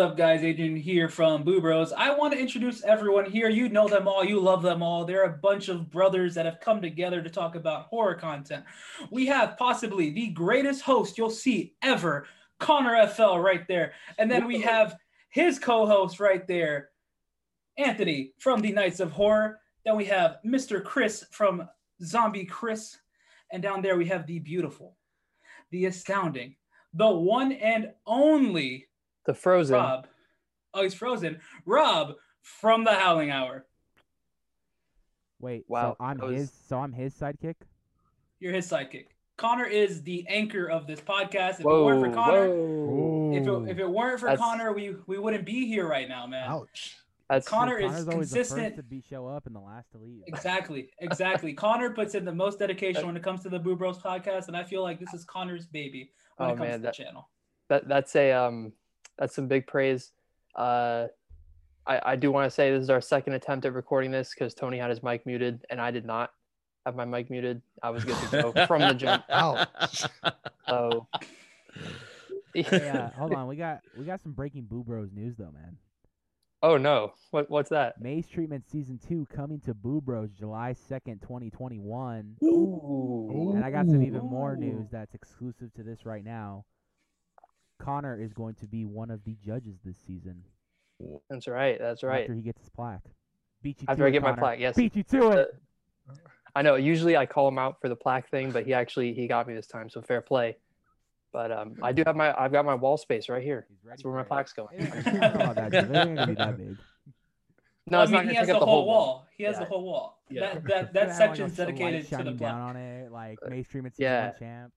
Up, guys? Adrian here from Boo Bros. I want to introduce everyone here. You know them all, you love them all. They're a bunch of brothers that have come together to talk about horror content. We have possibly the greatest host you'll see ever, Connor FL, right there. And then we have his co host right there, Anthony from the Knights of Horror. Then we have Mr. Chris from Zombie Chris. And down there we have the beautiful, the astounding, the one and only The Frozen. Rob. Oh, he's frozen. Rob from the Howling Hour. Wait, Wow, so I'm was- his so I'm his sidekick? You're his sidekick. Connor is the anchor of this podcast. If it weren't for Connor, if it, if it weren't for That's- Connor, we we wouldn't be here right now, man. Ouch. That's Connor is Connor's consistent. the first to be show up and the last to leave. Exactly, exactly. Connor puts in the most dedication when it comes to the Boo Bros podcast, and I feel like this is Connor's baby when Oh, it comes man, to the channel. that that's a um that's some big praise. Uh, I I do want to say this is our second attempt at recording this because Tony had his mic muted and I did not have my mic muted. I was good to go from the jump. Ouch. So Hey, uh, hold on, we got we got some breaking Boo Bros news though, man. oh no, what what's that? Maze Treatment season two coming to Boo Bros July second, twenty twenty one. Ooh. And I got some even more news that's exclusive to this right now. Connor is going to be one of the judges this season. That's right. That's right. After he gets his plaque. Beat you After to I it, get my plaque, yes. Beat you to it. I know. Usually I call him out for the plaque thing, but he actually he got me this time, so fair play. But um, I do have my I've got my wall space right here. He's That's where my plaque's going. It ain't- I don't know about that, dude. It ain't gonna be that big. No, it's I not mean, he has take the up whole wall. He has Yeah. the whole wall. Yeah. That that It's that gonna like, section's a- a light dedicated to the shining plaque. down on it, like mainstream. It's Treatment yeah. champ.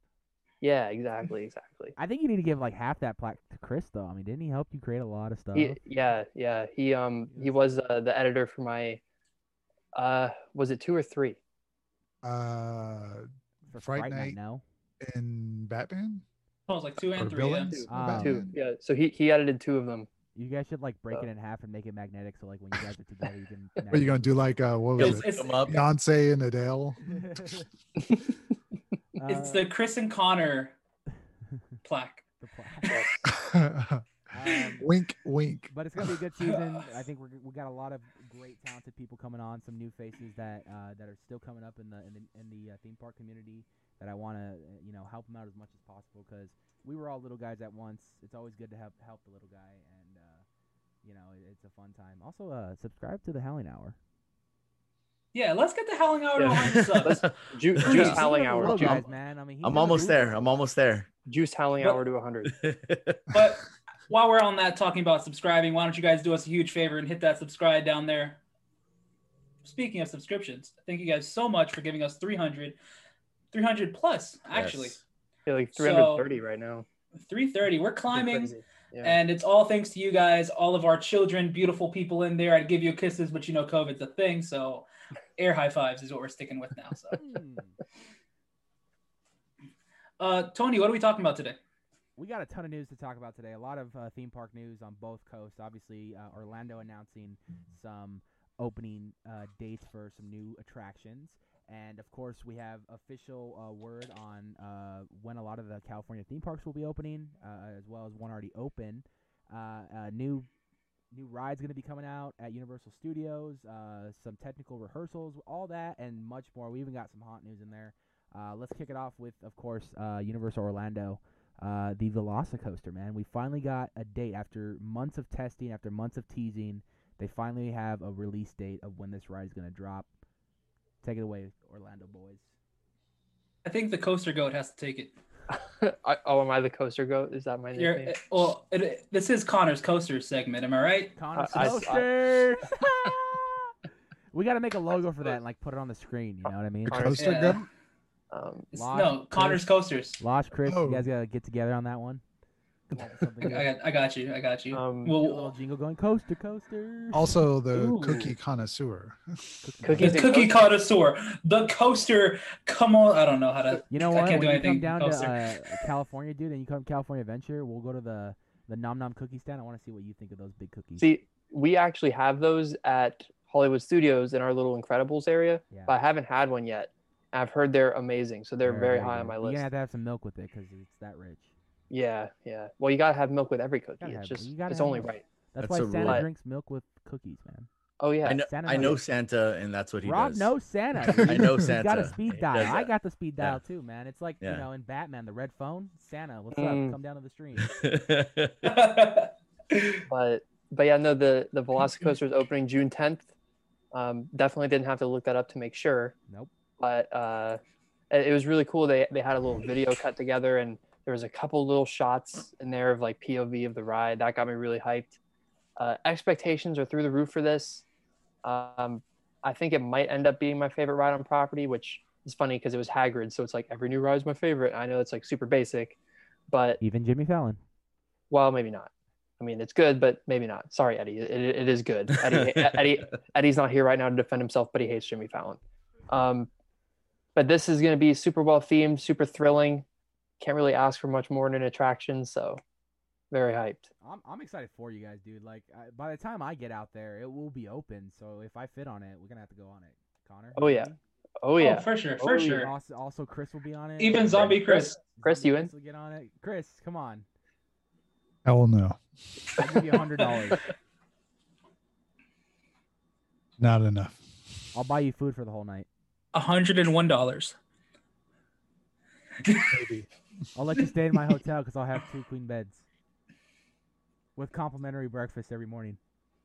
Yeah, exactly, exactly. I think you need to give like half that plaque to Chris though. I mean, didn't he help you create a lot of stuff? He, yeah, yeah. He um he was uh, the editor for my uh was it two or three? Uh, For Fright Fright Night. no. in Batman Oh, it's like two and or three. Yeah. villains. in Ah. Two. Yeah. So he he edited two of them. You guys should like break Uh, it in half and make it magnetic, so like when you guys are together, you can. What are you gonna do? Like uh, what was It's, it? it's, Beyonce and Adele. it's Uh, the Chris and Connor plaque. the plaque. Um, wink, wink. But it's gonna be a good season. I think we're, we got a lot of great, talented people coming on. Some new faces that uh, that are still coming up in the in the in the uh, theme park community that I want to you know help them out as much as possible because we were all little guys at once. It's always good to help help the little guy, and uh, you know it, it's a fun time. Also, uh, subscribe to the Howling Hour. Yeah, let's get the Howling Hour to Yeah. 100. Ju- Juice These howling hour. little Ju- guys, man. I mean, I'm almost there. I'm almost there. Juice howling But- hour to hundred. But while we're on that, talking about subscribing, why don't you guys do us a huge favor and hit that subscribe down there? Speaking of subscriptions, thank you guys so much for giving us 300, 300 plus, actually. Yes. Yeah, like So- 330 right now. 330. We're climbing. Yeah. And it's all thanks to you guys, all of our children, beautiful people in there. I'd give you kisses, but you know COVID's a thing, so air high fives is what we're sticking with now. So, Hmm. uh, Tony, what are we talking about today? We got a ton of news to talk about today. A lot of uh, theme park news on both coasts. Obviously, uh, Orlando announcing some opening uh, dates for some new attractions. And of course, we have official uh, word on uh, when a lot of the California theme parks will be opening, uh, as well as one already open. Uh, uh, new new rides going to be coming out at Universal Studios. Uh, some technical rehearsals, all that, and much more. We even got some hot news in there. Uh, let's kick it off with, of course, uh, Universal Orlando uh, the Velocicoaster, man. We finally got a date after months of testing, after months of teasing. They finally have a release date of when this ride is going to drop. Take it away, Orlando boys. I think the coaster goat has to take it. I, oh, am I the coaster goat? Is that my You're, nickname? well, it, it- this is Connor's coaster segment. Am I right? Connor's I- I- Coasters! we got to make a logo for that and like put it on the screen. You know what I mean? Connor- Coaster Yeah. goat? Um, It's- no, Connor's coasters. Lost Chris, Oh. you guys got to get together on that one. I, got, I got you. I got you. Um, Get a little well, jingle going, coaster, coaster. Also, the Ooh. cookie connoisseur. Cookies the cookie connoisseur, the coaster. Come on, I don't know how to. You know I what? can't do when you anything come down coaster. to uh, California, dude, and you come to California Adventure, we'll go to the the Nom Nom cookie stand. I want to see what you think of those big cookies. See, we actually have those at Hollywood Studios in our little Incredibles area, yeah. but I haven't had one yet. I've heard they're amazing, so they're very high on my list. gonna have to have some milk with it because it's that rich. Yeah, yeah. Well, you gotta have milk with every cookie. It's have- just it's have only milk. right. That's, That's why Santa rule. drinks milk with cookies, man. Oh yeah. I know, Santa I know. Santa, and that's what he Rob does. knows Santa. I know He's got a speed dial. I got the speed Yeah. dial too, man. It's like you know in Batman, the red phone. Santa, what's Mm. up? Come down to the stream. But but yeah, no, the the Velocicoaster is opening June 10th. Um, definitely didn't have to look that up to make sure. Nope. But uh, it, it was really cool. They they had a little video cut together, and there was a couple little shots in there of like POV of the ride. That got me really hyped. Uh, expectations are through the roof for this. Um, I think it might end up being my favorite ride on property, which is funny because it was Hagrid, so it's like every new ride is my favorite. I know it's like super basic, but Even Jimmy Fallon. well, maybe not. I mean, it's good, but maybe not. Sorry, Eddie. It, it, it is good. Eddie, Eddie, Eddie's not here right now to defend himself, but he hates Jimmy Fallon. Um, but this is going to be super well themed, super thrilling. Can't really ask for much more in an attraction, so very hyped. I'm I'm excited for you guys, dude. Like I, by the time I get out there, it will be open. So if I fit on it, we're gonna have to go on it. Connor. Oh, yeah. maybe? Oh Oh, yeah, oh, for sure, oh, for Oh, sure. Also, also, Chris will be on it. Even Zombie Chris. Chris, Zombie you in? will get on it. Chris, come on. Hell no. I'll give you a hundred dollars. Not enough. I'll buy you food for the whole night. hundred and one dollars. Maybe. I'll let you stay in my hotel because I'll have two queen beds with complimentary breakfast every morning.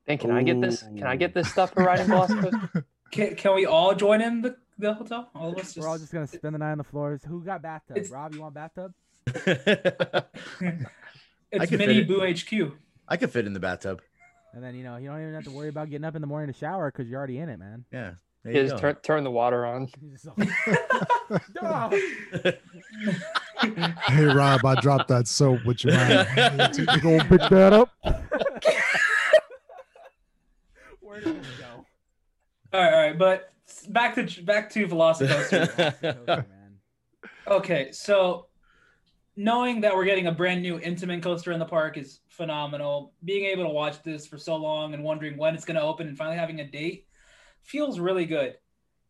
And can I get this? Can I get this stuff for riding Velocicoaster? Can, can we all join in the, the hotel? All of us just. We're all just gonna spend the night on the floors. Who got bathtub? It's- Rob, you want bathtub? it's mini fit it. Boo HQ. I could fit in the bathtub. And then you know you don't even have to worry about getting up in the morning to shower because you're already in it, man. Yeah. There You you just turn turn the water on. You just all- Dog. Hey Rob, I dropped that soap. Would you mind? You gonna pick that up? Where did this go? All right, all right, but back to back to Velocicoaster. Velocicoaster. Okay, so knowing that we're getting a brand new Intamin coaster in the park is phenomenal. Being able to watch this for so long and wondering when it's going to open and finally having a date feels really good.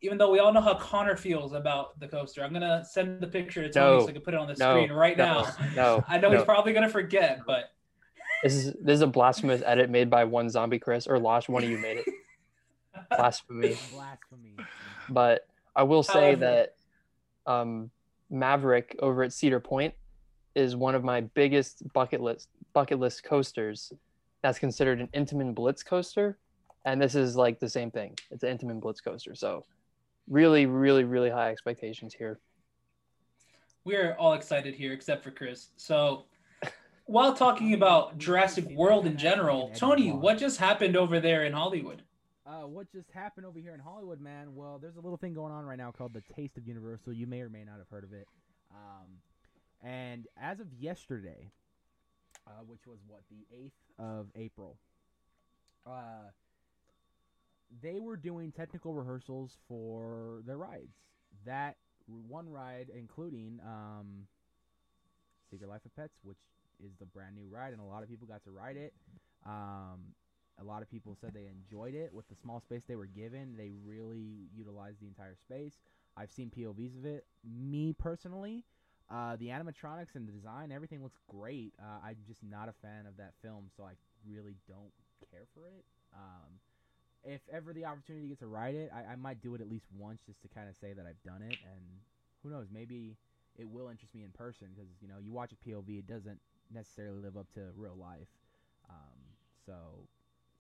Even though we all know how Connor feels about the coaster, I'm gonna send the picture to Tony No. so I can put it on the No, screen right no, now. no, I know no. he's probably gonna forget, but This is this is a blasphemous edit made by one zombie Chris or Losh. One of you made it. Blasphemy. Blasphemy. but I will say However- that um, Maverick over at Cedar Point is one of my biggest bucket list bucket list coasters. That's considered an Intamin Blitz coaster, and this is like the same thing. It's an Intamin Blitz coaster, so really, really, really high expectations here. we're all excited here except for Chris. So while talking about Jurassic World in general, Tony, what just happened over there in Hollywood? Uh, what just happened over here in Hollywood, man? Well, there's a little thing going on right now called the Taste of Universal. You may or may not have heard of it. Um, and as of yesterday, uh, which was what the eighth of April, uh, they were doing technical rehearsals for their rides. That one ride, including um, Secret Life of Pets, which is the brand new ride, and a lot of people got to ride it. Um, a lot of people said they enjoyed it with the small space they were given. They really utilized the entire space. I've seen POVs of it. Me personally, uh, the animatronics and the design, everything looks great. Uh, I'm just not a fan of that film, so I really don't care for it. Um, if ever the opportunity gets to ride it, I, I might do it at least once just to kind of say that I've done it. And who knows, maybe it will interest me in person because you know you watch a POV, it doesn't necessarily live up to real life. Um, so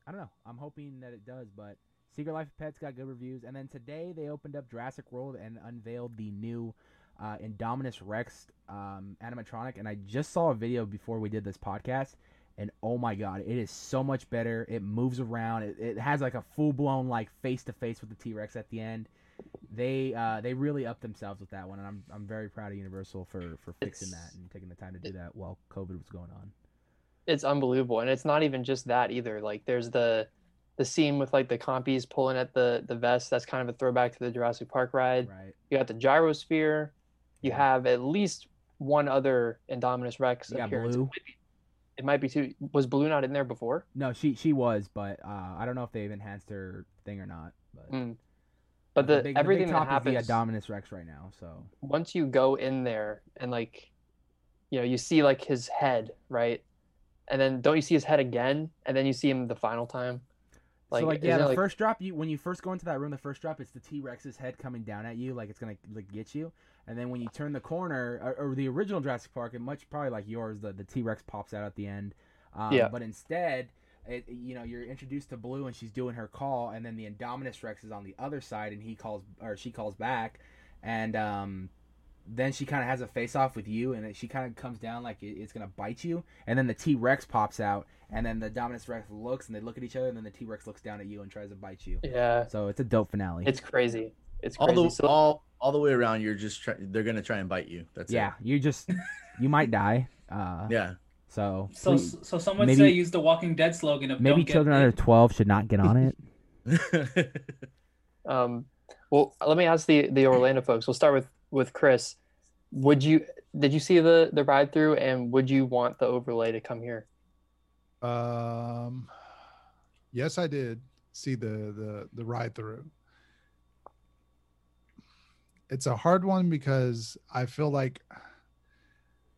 I don't know. I'm hoping that it does, but Secret Life of Pets got good reviews. And then today they opened up Jurassic World and unveiled the new uh, Indominus Rex um, animatronic. And I just saw a video before we did this podcast, and oh my god, it is so much better. It moves around. It, it has like a full blown like face to face with the T Rex at the end. They uh, they really upped themselves with that one, and I'm I'm very proud of Universal for for fixing It's- that and taking the time to do that while COVID was going on. It's unbelievable, and it's not even just that either. Like there's the the scene with like the compies pulling at the the vest. That's kind of a throwback to the Jurassic Park ride. Right. You got the gyrosphere. You Yeah. have at least one other Indominus Rex You appearance. Blue. It might be too. Was Blue not in there before? No, she she was, but uh, I don't know if they've enhanced her thing or not. But, Mm. But the, big, everything big that happens is the Dominus Rex right now. So once you go in there and like you know, you see like his head, right? And then don't you see his head again? And then you see him the final time. So like yeah, the it, first drop you when you first go into that room, the first drop it's the T Rex's head coming down at you, like it's gonna like get you. And then when you turn the corner, or, or the original Jurassic Park, it much probably like yours, the the T Rex pops out at the end. Um, Yeah. But instead, it, you know, you're introduced to Blue and she's doing her call, and then the Indominus Rex is on the other side, and he calls or she calls back, and um, then she kind of has a face off with you, and she kind of comes down like it's gonna bite you, and then the T Rex pops out, and then the Dominus Rex looks, and they look at each other, and then the T Rex looks down at you and tries to bite you. yeah, So it's a dope finale. it's crazy. It's all the So- all all the way around. You're just try, they're gonna try and bite you. That's yeah, you just you might die. Uh. Yeah. So So please- so some would maybe- say use the Walking Dead slogan of maybe don't children bit. under twelve should not get on it. Um, well, let me ask the the Orlando folks. We'll start with with Chris. Would you did you see the the ride through, and would you want the overlay to come here? Um, yes, I did see the the the ride through. It's a hard one because I feel like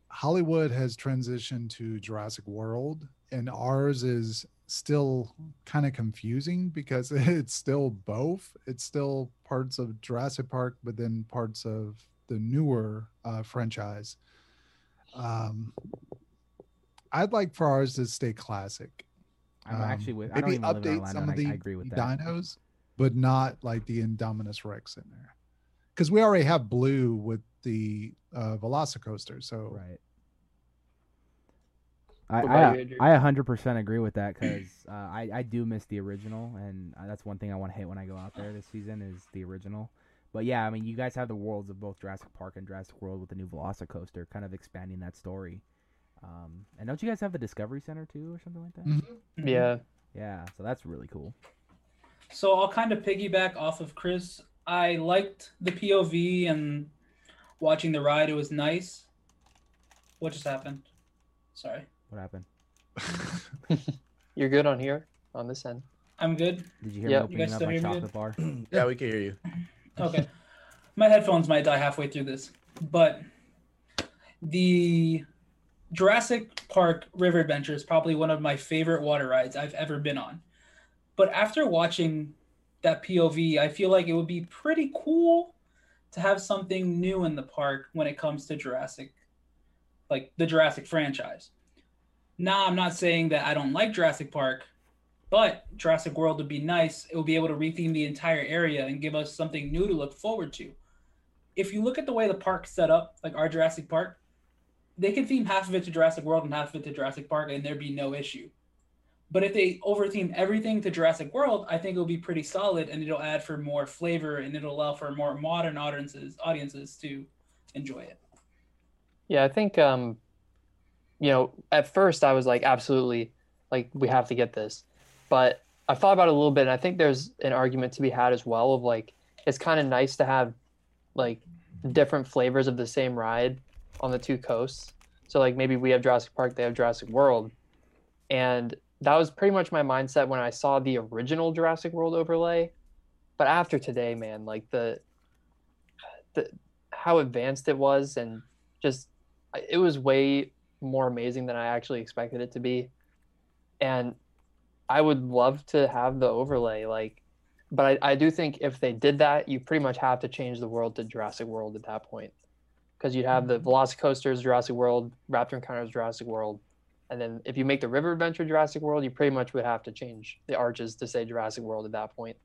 Hollywood has transitioned to Jurassic World, and ours is still kind of confusing because it's still both. It's still parts of Jurassic Park, but then parts of the newer uh, franchise. Um, I'd like for ours to stay classic. I'm Um, actually with. I don't maybe even live in update some of the I agree with that. dinos, but not like the Indominus Rex in there, because we already have blue with the uh, Velocicoaster. So Right. I What about you, I, I 100% agree with that because uh, I I do miss the original and uh, that's one thing I want to hit when I go out there this season is the original. But yeah, I mean you guys have the worlds of both Jurassic Park and Jurassic World with the new Velocicoaster, kind of expanding that story. Um, and don't you guys have the Discovery Center too, or something like that? Mhm. Mhm. Yeah, Yeah, so that's really cool. So I'll kind of piggyback off of Chris. I liked the POV and watching the ride. It was nice. What just happened? Sorry. What happened? you're good on here on this end. I'm good. Did you hear Yeah. me You guys opening up still my hear me chocolate bar? yeah, we can hear you. Okay. My headphones might die halfway through this, but the Jurassic Park River Adventure is probably one of my favorite water rides I've ever been on. But after watching that POV, I feel like it would be pretty cool to have something new in the park when it comes to Jurassic, like the Jurassic franchise. Now, I'm not saying that I don't like Jurassic Park, but Jurassic World would be nice. It would be able to retheme the entire area and give us something new to look forward to. If you look at the way the park's set up, like our Jurassic Park, they can theme half of it to Jurassic World and half of it to Jurassic Park, and there'd be no issue. But if they overtheme everything to Jurassic World, I think it'll be pretty solid, and it'll add for more flavor, and it'll allow for more modern audiences audiences to enjoy it. Yeah, I think um, you know, at first I was like, absolutely, like we have to get this, but I thought about it a little bit, and I think there's an argument to be had as well of like it's kind of nice to have like different flavors of the same ride on the two coasts. So like maybe we have Jurassic Park, they have Jurassic World, and that was pretty much my mindset when I saw the original Jurassic World overlay. But after today, man, like the the how advanced it was and just it was way more amazing than I actually expected it to be. And I would love to have the overlay, like, but I, I do think if they did that, you pretty much have to change the world to Jurassic World at that point. Because you'd have the Velocicoasters, Jurassic World, Raptor Encounters, Jurassic World. And then if you make the River Adventure Jurassic World, you pretty much would have to change the arches to say Jurassic World at that point.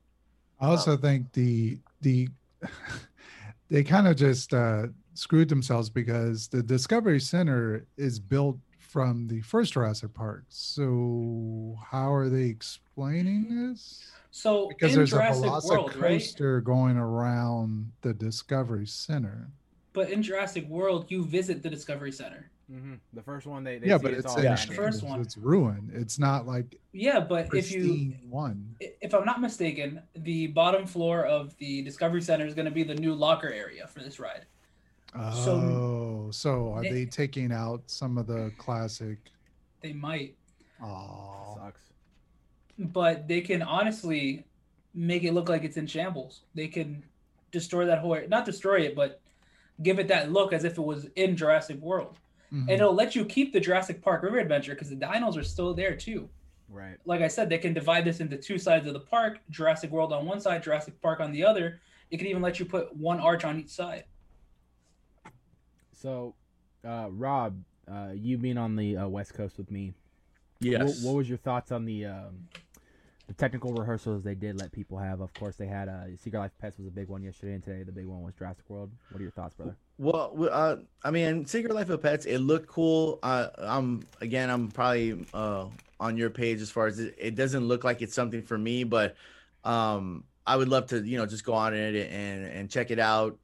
I also think the the they kind of just uh, screwed themselves because the Discovery Center is built from the first Jurassic Park. So how are they explaining this? So Because in there's Jurassic a World, right? Going around the Discovery Center. But in Jurassic World, you visit the Discovery Center. Mm-hmm. The first one they, they yeah, see but it's it's all Yeah. abandoned. First one. It's ruined. It's not like Yeah, but if you one. if I'm not mistaken, the bottom floor of the Discovery Center is going to be the new locker area for this ride. So- Oh, so are They- they taking out some of the classic? They might, Oh, Sucks. but they can honestly make it look like it's in shambles. They can destroy that whole not destroy it, but give it that look as if it was in Jurassic World. Mhm. and it'll let you keep the Jurassic Park River Adventure because the dinos are still there too. Right. Like I said, they can divide this into two sides of the park: Jurassic World on one side, Jurassic Park on the other. It can even let you put one arch on each side. So, uh, Rob, uh, you being on the uh, West Coast with me, Yes. What, what was your thoughts on the um, the technical rehearsals they did let people have? Of course, they had uh, Secret Life of Pets was a big one yesterday, and today the big one was Jurassic World. What are your thoughts, brother? Well, uh, I mean, Secret Life of Pets, it looked cool. Uh, I'm again, I'm probably uh, on your page as far as it, it doesn't look like it's something for me, but um, I would love to, you know, just go on it and and check it out.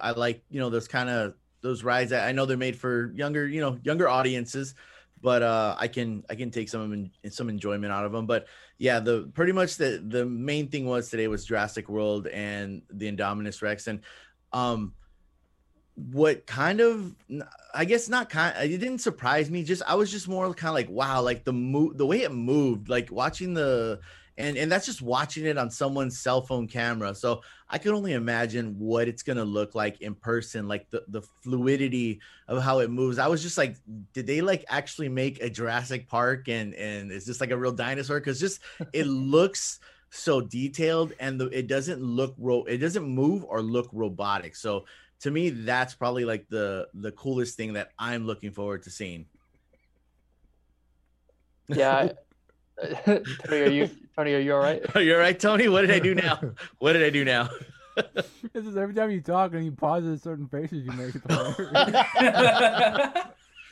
I like, you know, those kind of those rides. I I know they're made for younger, you know, younger audiences, but uh, I can I can take some some enjoyment out of them. But yeah, the pretty much the the main thing was today was Jurassic World and the Indominus Rex, and um, what kind of I guess not kind it didn't surprise me. Just I was just more kind of like wow, like the move the way it moved, like watching the and and that's just watching it on someone's cell phone camera. So I can only imagine what it's gonna look like in person, like the the fluidity of how it moves. I was just like, did they like actually make a Jurassic Park and and is this like a real dinosaur? Because just it looks so detailed and the, it doesn't look ro- it doesn't move or look robotic. So to me, that's probably like the the coolest thing that I'm looking forward to seeing. Yeah. I- Tony, are you Tony? Are you all right? Are You're right, Tony. What did I do now? What did I do now? This is every time you talk and you pause at certain faces you make. It's hilarious.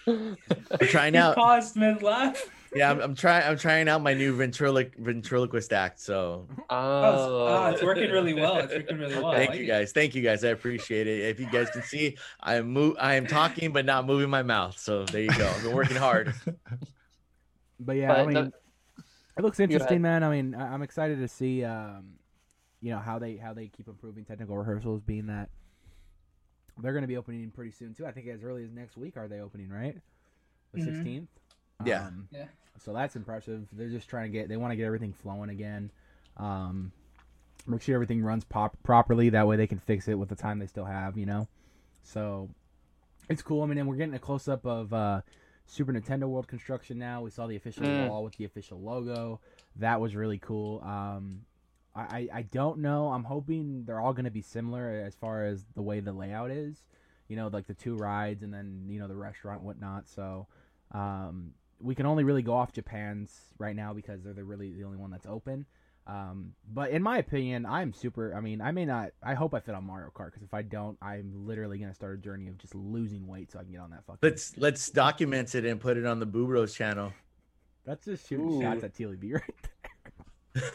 I'm trying He out. paused mid laugh. Yeah, I'm, I'm trying. I'm trying out my new ventriloq ventriloquist act. So Oh, Ah, it's working really well. It's working really well. Thank like you it. guys. Thank you guys. I appreciate it. If you guys can see, I am move. I am talking, but not moving my mouth. So there you go. I've been working hard. But yeah, I mean, the- it looks interesting, man. I mean, I- I'm excited to see, um, you know, how they how they keep improving technical rehearsals. Being that they're going to be opening pretty soon too. I think as early as next week. Are they opening right? The Mhm. 16th. Yeah. Um, Yeah. So that's impressive. They're just trying to get. They want to get everything flowing again. Um, make sure everything runs pop- properly. That way they can fix it with the time they still have. You know. So it's cool. I mean, and we're getting a close up of uh, Super Nintendo World construction now. We saw the official Mm. wall with the official logo. That was really cool. Um, I, I, don't know. I'm hoping they're all going to be similar as far as the way the layout is. You know, like the two rides and then you know the restaurant, and whatnot. So um, we can only really go off Japan's right now because they're the really the only one that's open. Um, but in my opinion, I'm super. I mean, I may not. I hope I fit on Mario Kart because if I don't, I'm literally gonna start a journey of just losing weight so I can get on that fucking. Let's let's document it and put it on the Boo Bros channel. That's just shooting Ooh. shots at TLB right there.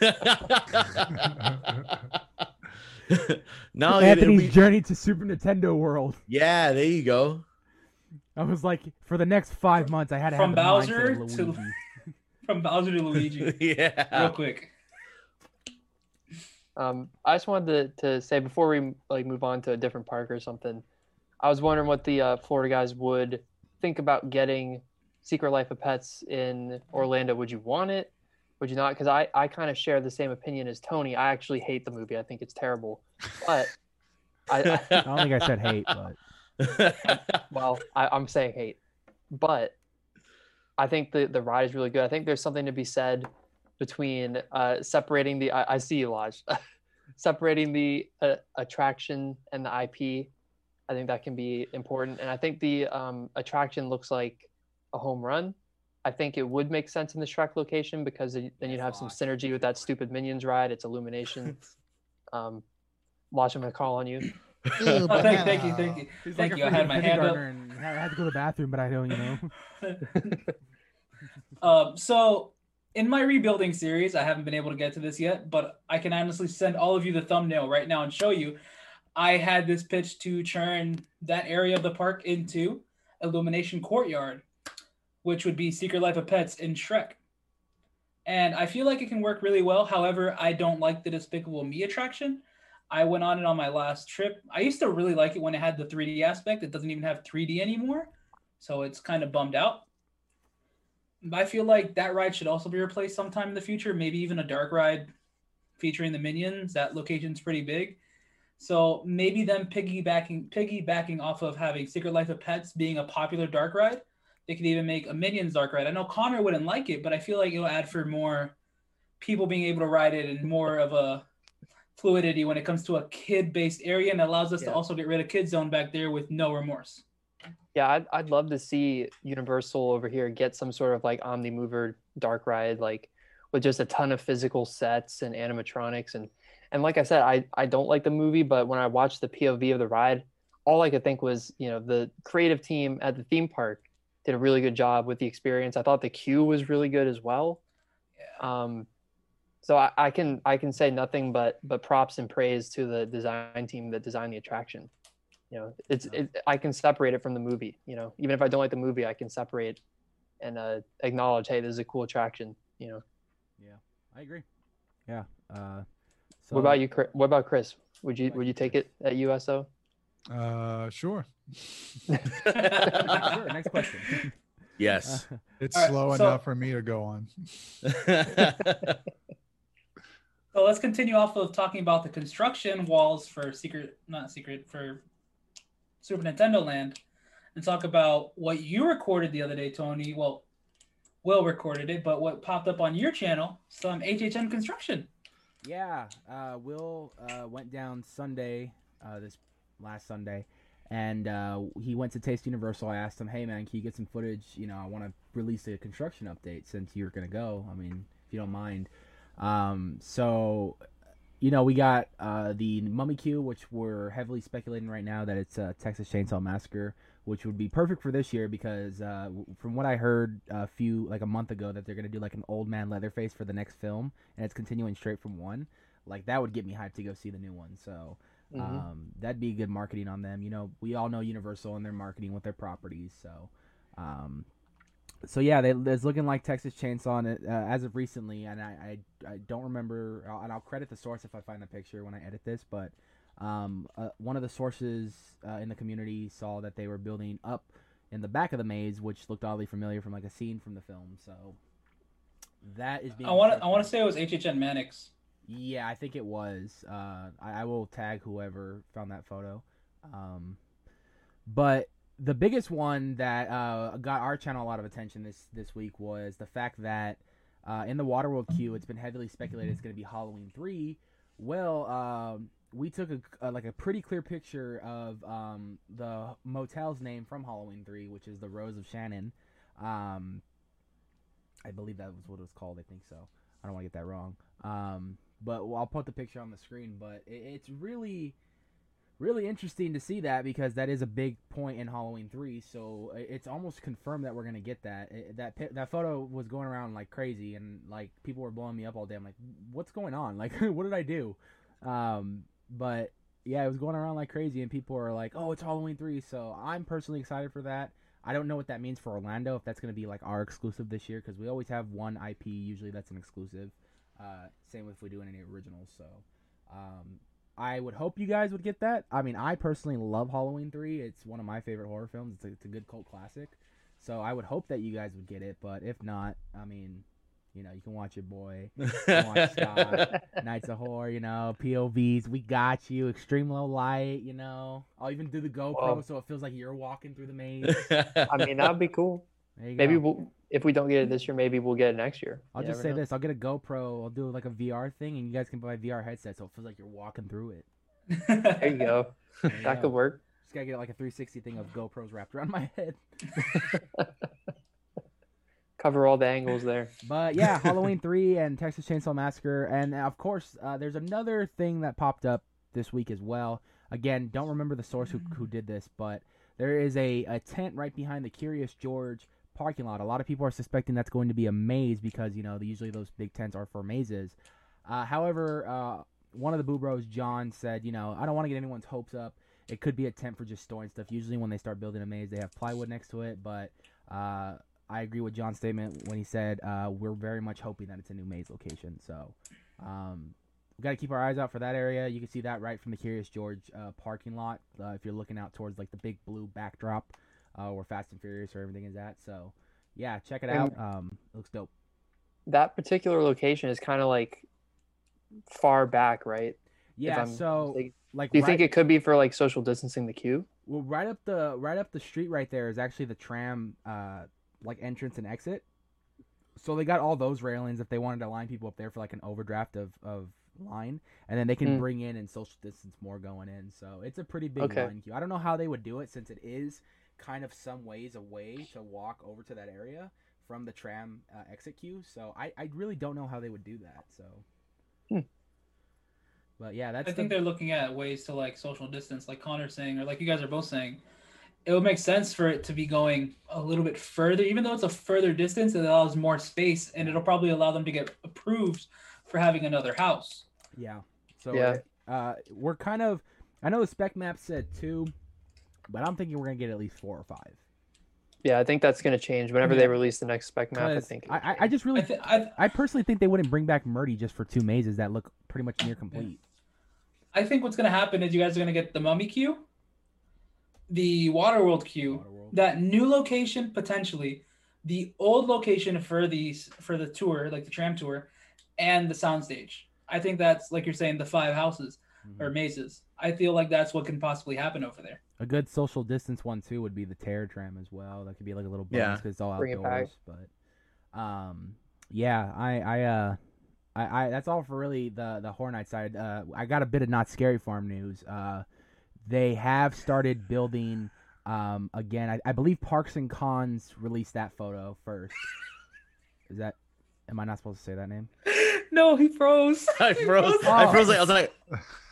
it, it'll Anthony's be, journey to Super Nintendo World. yeah, there you go. I was like, for the next five months, I had to From have Bowser to- Luigi. From Bowser to Luigi, yeah, real quick. Um, I just wanted to, to say before we like move on to a different park or something, I was wondering what the uh, Florida guys would think about getting Secret Life of Pets in Orlando. Would you want it? Would you not? Because I, I kind of share the same opinion as Tony. I actually hate the movie. I think it's terrible. But I, I I don't think I said hate, but well, I, I'm saying hate, but I think the the ride is really good. I think there's something to be said between uh, separating the. I, I see you, Lodge. separating the uh, attraction and the IP. I think that can be important, and I think the um, attraction looks like a home run. I think it would make sense in the Shrek location because it- then you'd have some synergy with that stupid Minions ride. It's Illumination. um, Lodge, I'm gonna call on you. Oh, thank, thank you, thank you. he's Thank like you. a I had my hand up. and I had to go to the bathroom, but I don't, you know. Um, so in my rebuilding series, I haven't been able to get to this yet, but I can honestly send all of you the thumbnail right now and show you. I had this pitch to turn that area of the park into Illumination Courtyard, which would be Secret Life of Pets in Shrek. And I feel like it can work really well. However, I don't like the Despicable Me attraction. I went on it on my last trip. I used to really like it when it had the 3D aspect. It doesn't even have 3D anymore. So it's kind of bummed out. I feel like that ride should also be replaced sometime in the future. Maybe even a dark ride featuring the minions. That location's pretty big. So maybe them piggybacking piggybacking off of having Secret Life of Pets being a popular dark ride, they could even make a Minions dark ride. I know Connor wouldn't like it, but I feel like it'll add for more people being able to ride it and more of a fluidity when it comes to a kid-based area and allows us Yeah. to also get rid of Kid Zone back there with no remorse. Yeah, I'd, I'd love to see Universal over here get some sort of like Omni Mover dark ride, like with just a ton of physical sets and animatronics. And and like I said, I, I don't like the movie, but when I watched the POV of the ride, all I could think was, you know, the creative team at the theme park did a really good job with the experience. I thought the queue was really good as well. Yeah. Um, so I, I can I can say nothing but but props and praise to the design team that designed the attraction. You know, it's it, I can separate it from the movie. You know, even if I don't like the movie, I can separate and uh, acknowledge, hey, this is a cool attraction. You know, yeah I agree. Yeah. Uh, so what about you? Chris? What about Chris? Would you would you take it at USO? Uh, sure. sure. Next question. yes. Uh, It's All right, slow so- enough for me to go on. So let's continue off of talking about the construction walls for Secret, not Secret, for Super Nintendo Land, and talk about what you recorded the other day, Tony. Well, Will recorded it, but what popped up on your channel, some HHN construction. Yeah, uh, Will uh, went down Sunday, uh, this last Sunday, and uh, he went to Taste Universal. I asked him, "Hey man, can you get some footage? You know, I want to release a construction update since you're gonna go. I mean, if you don't mind." Um, so, you know, we got uh, the Mummy queue, which we're heavily speculating right now that it's uh, Texas Chainsaw Massacre, which would be perfect for this year because uh, from what I heard a few like a month ago that they're gonna do like an old man Leatherface for the next film, and it's continuing straight from one. Like that would get me hyped to go see the new one. So Mhm. um, that'd be good marketing on them. You know, we all know Universal and their marketing with their properties. So, um, so yeah, they, it's looking like Texas Chainsaw it, uh, as of recently, and I, I, I don't remember, I'll- and I'll credit the source if I find the picture when I edit this, but um, uh, one of the sources uh, in the community saw that they were building up in the back of the maze, which looked oddly familiar from like a scene from the film. So that is being. I want to. I want to say it was HHN Mannix. Yeah, I think it was. Uh, I, I will tag whoever found that photo. Um, but the biggest one that uh, got our channel a lot of attention this this week was the fact that uh, in the Waterworld queue, it's been heavily speculated it's going to be Halloween three. Well, um, we took a, a like a pretty clear picture of um, the motel's name from Halloween three, which is the Rose of Sharon. Um, I believe that was what it was called. I think so. I don't want to get that wrong. Um, but well, I'll put the picture on the screen. But it, it's really, really interesting to see that because that is a big point in Halloween three. So it's almost confirmed that we're gonna get that. It- that that photo was going around like crazy, and like people were blowing me up all day. I'm like, what's going on? Like, what did I do? Um, but yeah, it was going around like crazy, and people are like, oh, it's Halloween three. So I'm personally excited for that. I don't know what that means for Orlando if that's going to be like our exclusive this year because we always have one IP usually that's an exclusive. Uh, same if we do any originals. So um, I would hope you guys would get that. I mean, I personally love Halloween three. It's one of my favorite horror films. It's a, it's a good cult classic. So I would hope that you guys would get it. But if not, I mean, you know, you can watch your boy watch Scott. Nights of Horror. You know, POVs. We got you. Extreme low light. You know, I'll even do the GoPro Whoa. so it feels like you're walking through the maze. I mean, that would be cool. There you Maybe go. we'll, if we don't get it this year, maybe we'll get it next year. I'll You just say know. this: I'll get a GoPro. I'll do like a VR thing, and you guys can buy VR headset, so it feels like you're walking through it. There you go. There you that go. could work. Just gotta get like a 360 thing of GoPros wrapped around my head. Cover all the angles there. But yeah, Halloween 3 and Texas Chainsaw Massacre. And of course, uh, there's another thing that popped up this week as well. Again, don't remember the source who, who did this, but there is a, a tent right behind the Curious George parking lot. A lot of people are suspecting that's going to be a maze because, you know, usually those big tents are for mazes. Uh, however, uh, one of the Boo Bros, John, said, you know, I don't want to get anyone's hopes up. It could be a tent for just storing stuff. Usually, when they start building a maze, they have plywood next to it, but uh, I agree with John's statement when he said uh, we're very much hoping that it's a new maze location. So um, we got to keep our eyes out for that area. You can see that right from the Curious George uh, parking lot uh, if you're looking out towards like the big blue backdrop uh, where Fast and Furious or everything is at. So yeah, check it out. Um, it looks dope. That particular location is kind of like far back, right? Yeah. So mistaken. like, Do you right, think it could be for like social distancing the queue? well, right up the right up the street right there is actually the tram, uh, like entrance and exit. So they got all those railings if they wanted to line people up there for like an overdraft of of line, and then they can Hmm. bring in and social distance more going in. So it's a pretty big Okay. line queue. I don't know how they would do it since it is kind of some ways away to walk over to that area from the tram uh, exit queue. So I, I really don't know how they would do that. So. Hmm. But yeah, that's I think the, they're looking at ways to like social distance, like Connor's saying, or like you guys are both saying. It would make sense for it to be going a little bit further, even though it's a further distance. It allows more space, and it'll probably allow them to get approved for having another house. Yeah. So Yeah. uh, we're kind of. I know the spec map said two, but I'm thinking we're gonna get at least four or five. Yeah, I think that's going to change whenever they release the next spec map. I think. it I, will I, I change. just I, really, th- I, I personally think they wouldn't bring back Murdy just for two mazes that look pretty much near complete. I think what's gonna happen is you guys are gonna get the Mummy queue, the Waterworld queue, Waterworld. that new location potentially, the old location for these for the tour, like the tram tour, and the soundstage. I think that's like you're saying the five houses or Mhm. mazes. I feel like that's what can possibly happen over there. A good social distance one too would be the Terror Tram as well. That could be like a little bonus Yeah. because it's all Bring it outdoors. But um, yeah, I I uh. I, I that's all for really the the Horror Night side. Uh, I got a bit of Knott's Scary Farm news. Uh, they have started building um, again. I, I believe Parks and Cons released that photo first. Is that? Am I not supposed to say that name? No, he froze. I He froze. I Oh. froze. Like, I was like,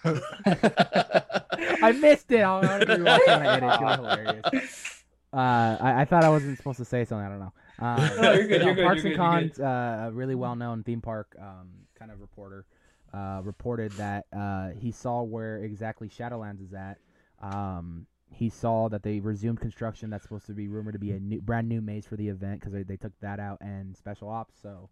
I missed it. I'm gonna rewatch it when I edit. It's gonna be hilarious. Uh, I, I thought I wasn't supposed to say something. I don't know. Uh, No, you're good, you're good, Parks you're and good, Cons, uh, a really well-known theme park um, kind of reporter, uh, reported that uh, he saw where exactly Shadowlands is at. Um, he saw that they resumed construction. That's supposed to be rumored to be a new, brand new maze for the event because they, they took that out and special ops. So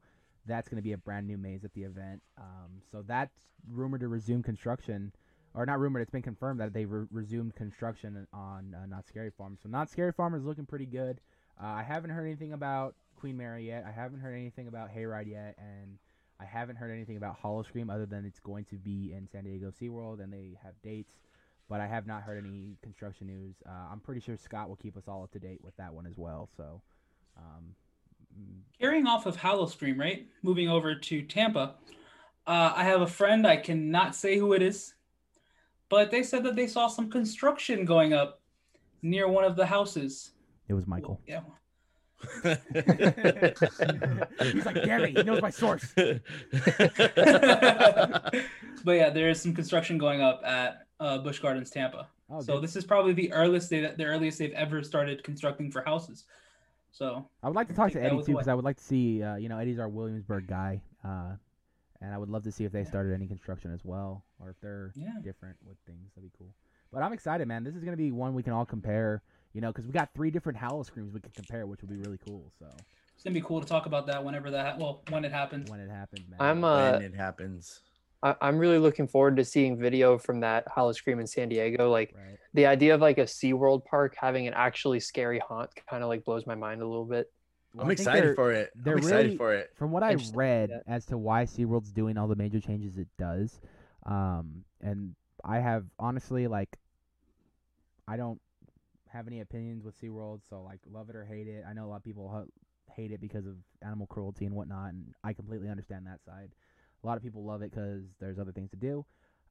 that's going to be a brand new maze at the event. Um, so that's rumored to resume construction, or not rumored. It's been confirmed that they re- resumed construction on uh, Knott's Scary Farm. So Knott's Scary Farm is looking pretty good. Uh, I haven't heard anything about Queen Mary yet. I haven't heard anything about Hayride yet, and I haven't heard anything about Howl-O-Scream other than it's going to be in San Diego SeaWorld and they have dates. But I have not heard any construction news. Uh, I'm pretty sure Scott will keep us all up to date with that one as well. So, um, Carrying off of Howl-O-Scream, right? Moving over to Tampa. Uh, I have a friend. I cannot say who it is, but they said that they saw some construction going up near one of the houses. it was Michael. Yeah. He's like, damn it, he knows my source. but yeah, there is some construction going up at uh, Busch Gardens, Tampa. Oh, so good. this is probably the earliest they the earliest they've ever started constructing for houses. So I would like to talk to Eddie too because I would like to see. Uh, you know, Eddie's our Williamsburg guy, uh, and I would love to see if they Yeah. started any construction as well, or if they're yeah, different with things. That'd be cool. But I'm excited, man. This is gonna be one we can all compare. You know, because we got three different Howl-O-Screams we can compare, which would be really cool. So it's gonna be cool to talk about that whenever that well when it happens. when it happens, man. I'm uh, when it happens. I, I'm really looking forward to seeing video from that Howl-O-Scream in San Diego. Like right. the idea of like a SeaWorld park having an actually scary haunt kind of like blows my mind a little bit. Well, I'm excited for it. they're I'm excited really- for it. From what I Interesting, read yeah. as to why SeaWorld's doing all the major changes it does, um, and I have honestly like, I don't have any opinions with SeaWorld, so like love it or hate it. I know a lot of people ha- hate it because of animal cruelty and whatnot, and I completely understand that side. A lot of people love it because there's other things to do.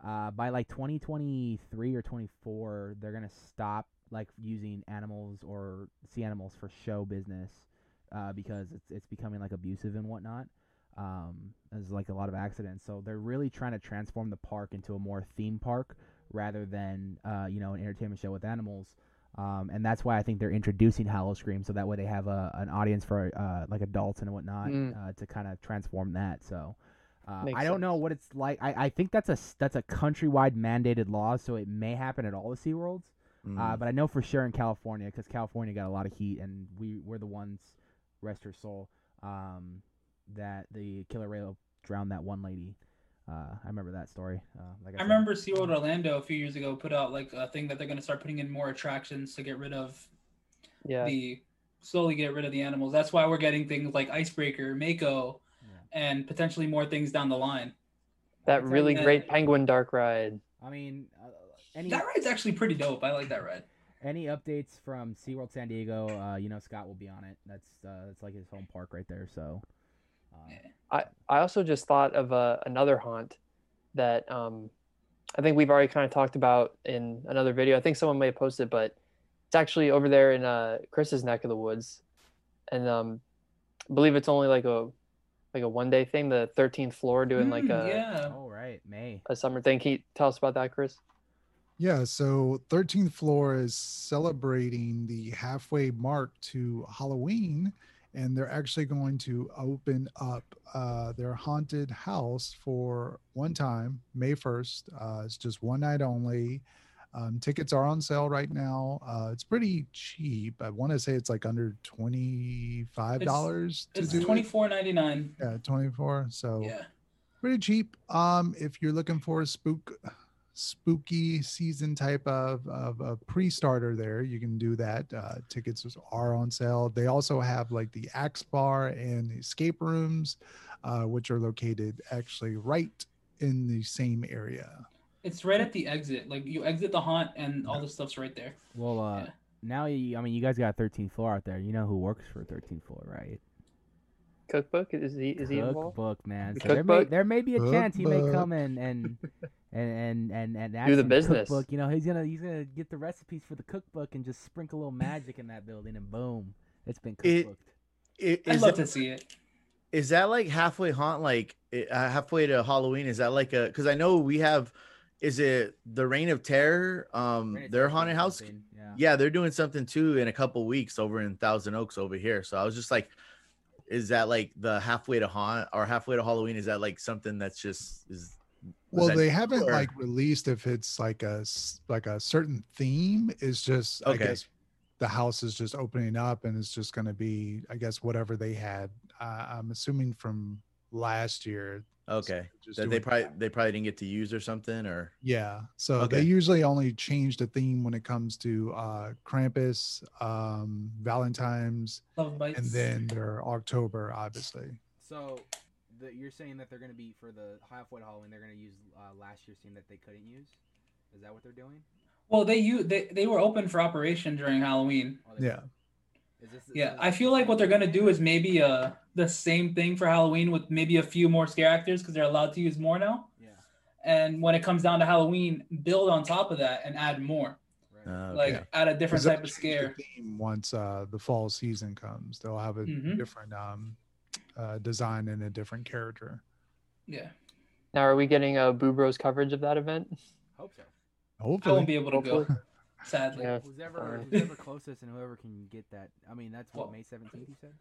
Uh, by like 2023 or 24, they're gonna stop like using animals or sea animals for show business uh, because it's it's becoming like abusive and whatnot. Um, there's like a lot of accidents, so they're really trying to transform the park into a more theme park rather than uh, you know an entertainment show with animals. Um, and that's why I think they're introducing Howl-O-Scream, so that way they have a, an audience for uh, like adults and whatnot Mm. uh, to kind of transform that. So uh, I don't know what it's like. I, I think that's a s- that's a countrywide mandated law, so it may happen at all the SeaWorlds. Uh, Mm. but I know for sure in California because California got a lot of heat, and we we're the ones, rest her soul, um, that the killer whale drowned that one lady. Uh, I remember that story. Uh, like I, I remember SeaWorld Orlando a few years ago put out like a thing that they're gonna start putting in more attractions to get rid of Yeah. the slowly get rid of the animals. That's why we're getting things like Icebreaker, Mako, Yeah. And potentially more things down the line. That really like- great penguin dark ride. I mean, uh, any That ride's actually pretty dope. I like that ride. any updates from SeaWorld San Diego? Uh, you know, Scott will be on it. That's uh, that's like his home park right there. So. Uh, I, I also just thought of uh, another haunt that um, I think we've already kind of talked about in another video. I think someone may have posted, but it's actually over there in uh, Chris's neck of the woods, and um, I believe it's only like a like a one day thing. The 13th floor doing like Mm, a yeah. oh right, May. a summer thing. Can you tell us about that, Chris? Yeah, so 13th floor is celebrating the halfway mark to Halloween, and they're actually going to open up uh, their haunted house for one time, May 1st. Uh, it's just one night only. Um, tickets are on sale right now. Uh, it's pretty cheap. I want to say it's like under $25 to It's twenty four ninety nine. Yeah, 24. So Yeah. pretty cheap. Um, if you're looking for a spook, spooky season type of of a pre-starter, there you can do that. Uh, tickets are on sale. They also have like the Axe Bar and the escape rooms, uh, which are located actually right in the same area. It's right at the exit. Like you exit the haunt and all the stuff's right there. Well, uh, Yeah. now you, I mean, you guys got 13th floor out there. You know who works for 13th floor, right? Cookbook is he is he involved? Cookbook, man. The So there may cookbook? there may be a chance he may come in and and and and and add Do the business. Cookbook. You know, he's gonna he's gonna get the recipes for the cookbook and just sprinkle a little magic in that building, and boom, it's been It- cookbooked. I- I'd Is love that, to see it. is that like halfway haunt? Like uh, halfway to Halloween? Is that like a? Because I know we have. Is it the Reign of Terror? Um, Reign their haunted house. Yeah. Yeah, they're doing something too in a couple weeks over in Thousand Oaks over here. So I was just like, is that like the halfway to haunt or halfway to Halloween? Is that like something that's just is? Well, they haven't or- like released if it's like a like a certain theme. Is just I Okay. guess the house is just opening up and it's just going to be I guess whatever they had. Uh, I'm assuming from last year. So okay they're that they probably that. they probably didn't get to use or something or yeah. So Okay. they usually only change the theme when it comes to uh Krampus, um, Valentine's, Love bites. and then their October, obviously. So, the, you're saying that they're gonna be for the halfway to Halloween, they're gonna use uh, last year's theme that they couldn't use. Is that what they're doing? well, they you they, they were open for operation during Halloween. Or they- Yeah. Is this, Yeah, is I feel like what they're gonna do is maybe uh the same thing for Halloween with maybe a few more scare actors because they're allowed to use more now. Yeah. And when it comes down to Halloween, build on top of that and add more, uh, like okay. add a different type of scare. the theme once uh, the fall season comes. They'll have a Mhm. different um, uh, design and a different character. Yeah, Now, are we getting a Boo Bros coverage of that event? Hope so. I Hopefully, won't be able to go, Hopefully. Sadly. Yeah. Who's ever, fine. who's ever closest and whoever can get that. I mean, that's what Well- May 17th. You said.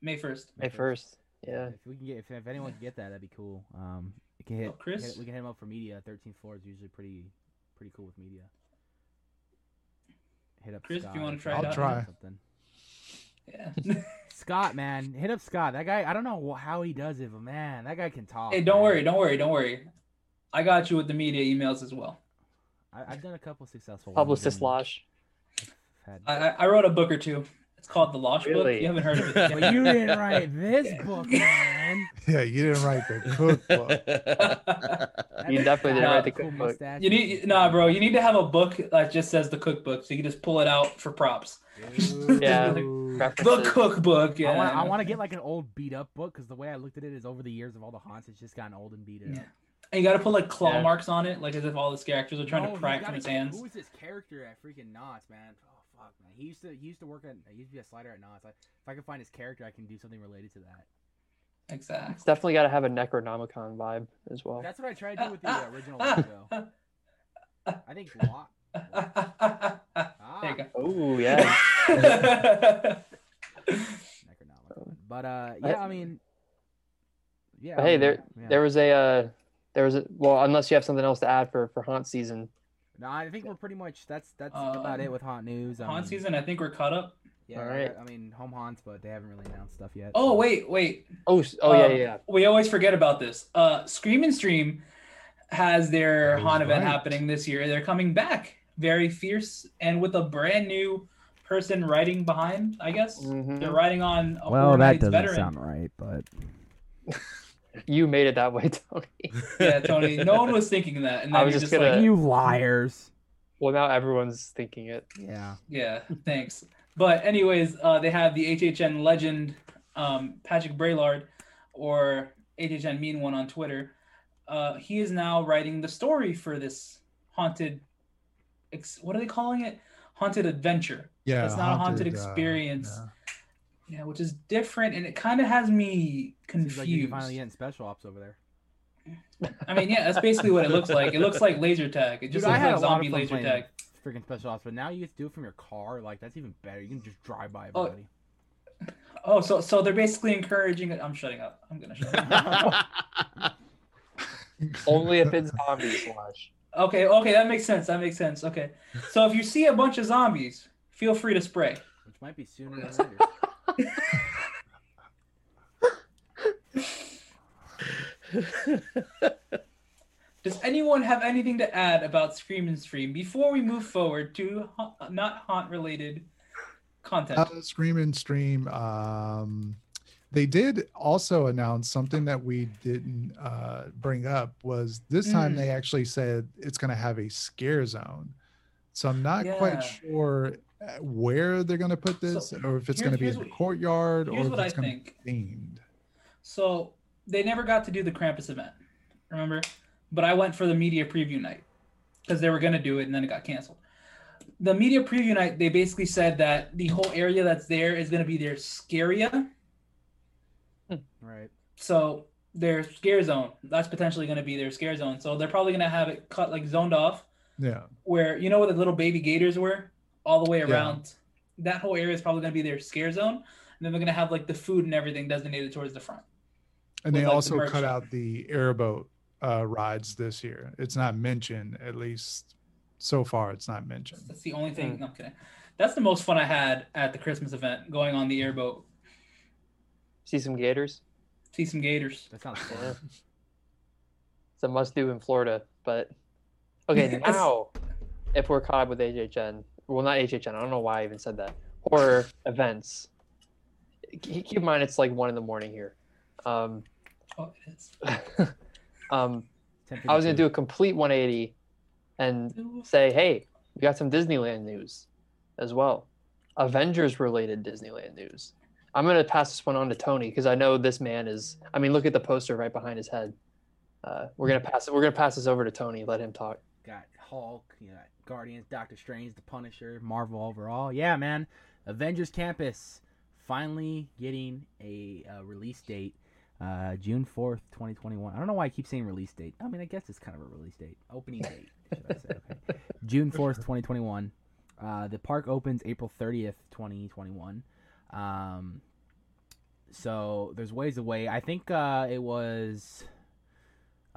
May first. May first. Yeah. If we can get, if, if anyone can get that, that'd be cool. Um, we can hit, Oh, Chris? hit- we can hit him up for media. 13th floor is usually pretty, pretty cool with media. Hit up Chris, if Scott you wanna try it I'll something. try. Something. Yeah. Scott, man, hit up Scott. That guy, I don't know how he does it, but man, that guy can talk. hey, don't man. worry, don't worry, don't worry. I got you with the media emails as well. I, I've done a couple successful. Publicist and Losh. I, I- I wrote a book or two. It's called The Losh Book. You haven't heard of it? But you didn't write this book, man. yeah, you didn't write the cookbook. You definitely didn't write the cool cookbook. mustache. You need nah, bro. You need to have a book that just says the cookbook, so you can just pull it out for props. Dude. Yeah, The cookbook. Yeah. I want. I want to get like an old beat up book because the way I looked at it is over the years of all the haunts, it's just gotten old and beat up. Yeah. And you got to put like claw Yeah. marks on it, like as if all the characters are trying No, to he's pry it from a- his hands. Who was this character at freaking Knott's, man? Oh fuck, man. He used to. He used to work at. He used to be a slider at Knott's. I, if I can find his character, I can do something related to that. Exactly. It's definitely got to have a Necronomicon vibe as well. That's what I tried to do with the uh, original logo. I think. Lo- there ah, you go. Oh yeah. Necronomicon. But uh, yeah, I mean, yeah. But I hey, mean, there yeah. there was a uh, there was a well, unless you have something else to add for for haunt season. No, I think we're pretty much. That's that's about it Um, with haunt news. I Haunt season, I think we're caught up. Yeah, Alright. I, I mean, home haunts, but they haven't really announced stuff yet. Oh so- wait, wait. Oh oh yeah Um, yeah. yeah. We always forget about this. Uh, Scream and Stream has their That is haunt event right. happening this year. They're coming back, very fierce, and with a brand new person writing behind. I guess Mhm. they're writing on a Well, that doesn't veteran. sound right, but You made it that way, Tony. Yeah, Tony. No one was thinking that, and I was you're just just gonna- like, You liars. Well, now everyone's thinking it. Yeah. yeah, thanks. But anyways, uh, they have the HHN legend, um, Patrick Braillard, or HHN Mean One on Twitter. Uh, he is now writing the story for this haunted. Ex- what are they calling it? Haunted adventure. Yeah, It's not a haunted uh, experience. yeah. Yeah, which is different, and it kind of has me confused. Seems like you can finally getting special ops over there. I mean, yeah, that's basically what it looks like. It looks like laser tag. It just Dude, I looks like a zombie laser playing tag. freaking special ops, but now you get to do it from your car. Like that's even better. You can just drive by Oh, everybody. Oh, so so they're basically encouraging it. I'm shutting up. I'm gonna shut up. Only if it's zombies, Slash. Okay, okay, that makes sense. That makes sense. Okay, so if you see a bunch of zombies, feel free to spray. Which might be sooner than later. Does anyone have anything to add about Scream and Stream before we move forward to ha- not haunt related content? Uh, Scream and Stream. Um, they did also announce something that we didn't uh, bring up was this time Mm. they actually said it's going to have a scare zone. So I'm not Yeah. quite sure where they're going to put this, So, or if it's going to be here's in the courtyard, or if it's going to be themed. So they never got to do the Krampus event, remember? But I went for the media preview night because they were gonna do it and then it got canceled. The media preview night, they basically said that the whole area that's there is gonna be their scaria. Hmm. right. So their scare zone, that's potentially gonna be their scare zone. So they're probably gonna have it cut like zoned off Yeah. where you know where the little baby gators were all the way Yeah. around. That whole area is probably gonna be their scare zone. And then they're gonna have like the food and everything designated towards the front. And With, they like, also merch cut out the airboat uh, rides this year. It's not mentioned, at least so far. It's not mentioned. That's the only thing. Hmm. No, I'm kidding. That's the most fun I had at the Christmas event, going on the airboat, See some gators. see some gators. That sounds Yeah. fun. It's a must do in Florida. But okay, Yes. now if we're caught up with HHN, well, not HHN. I don't know why I even said that. Horror events. Keep keep in mind, it's like one in the morning here. Um, Oh, it is. um, I was gonna do a complete 180 and say, hey, we got some Disneyland news as well. Avengers related Disneyland news. I'm gonna pass this one on to Tony because I know this man is. I mean, look at the poster right behind his head. Uh, we're gonna pass it. We're gonna pass this over to Tony. Let him talk. got Hulk, you got Guardians, Doctor Strange, The Punisher, Marvel overall. Yeah, man. Avengers Campus finally getting a uh, release date. Uh, June 4th, 2021. I don't know why I keep saying release date. I mean, I guess it's kind of a release date. Opening date, should I say. Okay. June 4th, 2021. Uh, the park opens April 30th, 2021. Um, so there's ways away. I think uh, it was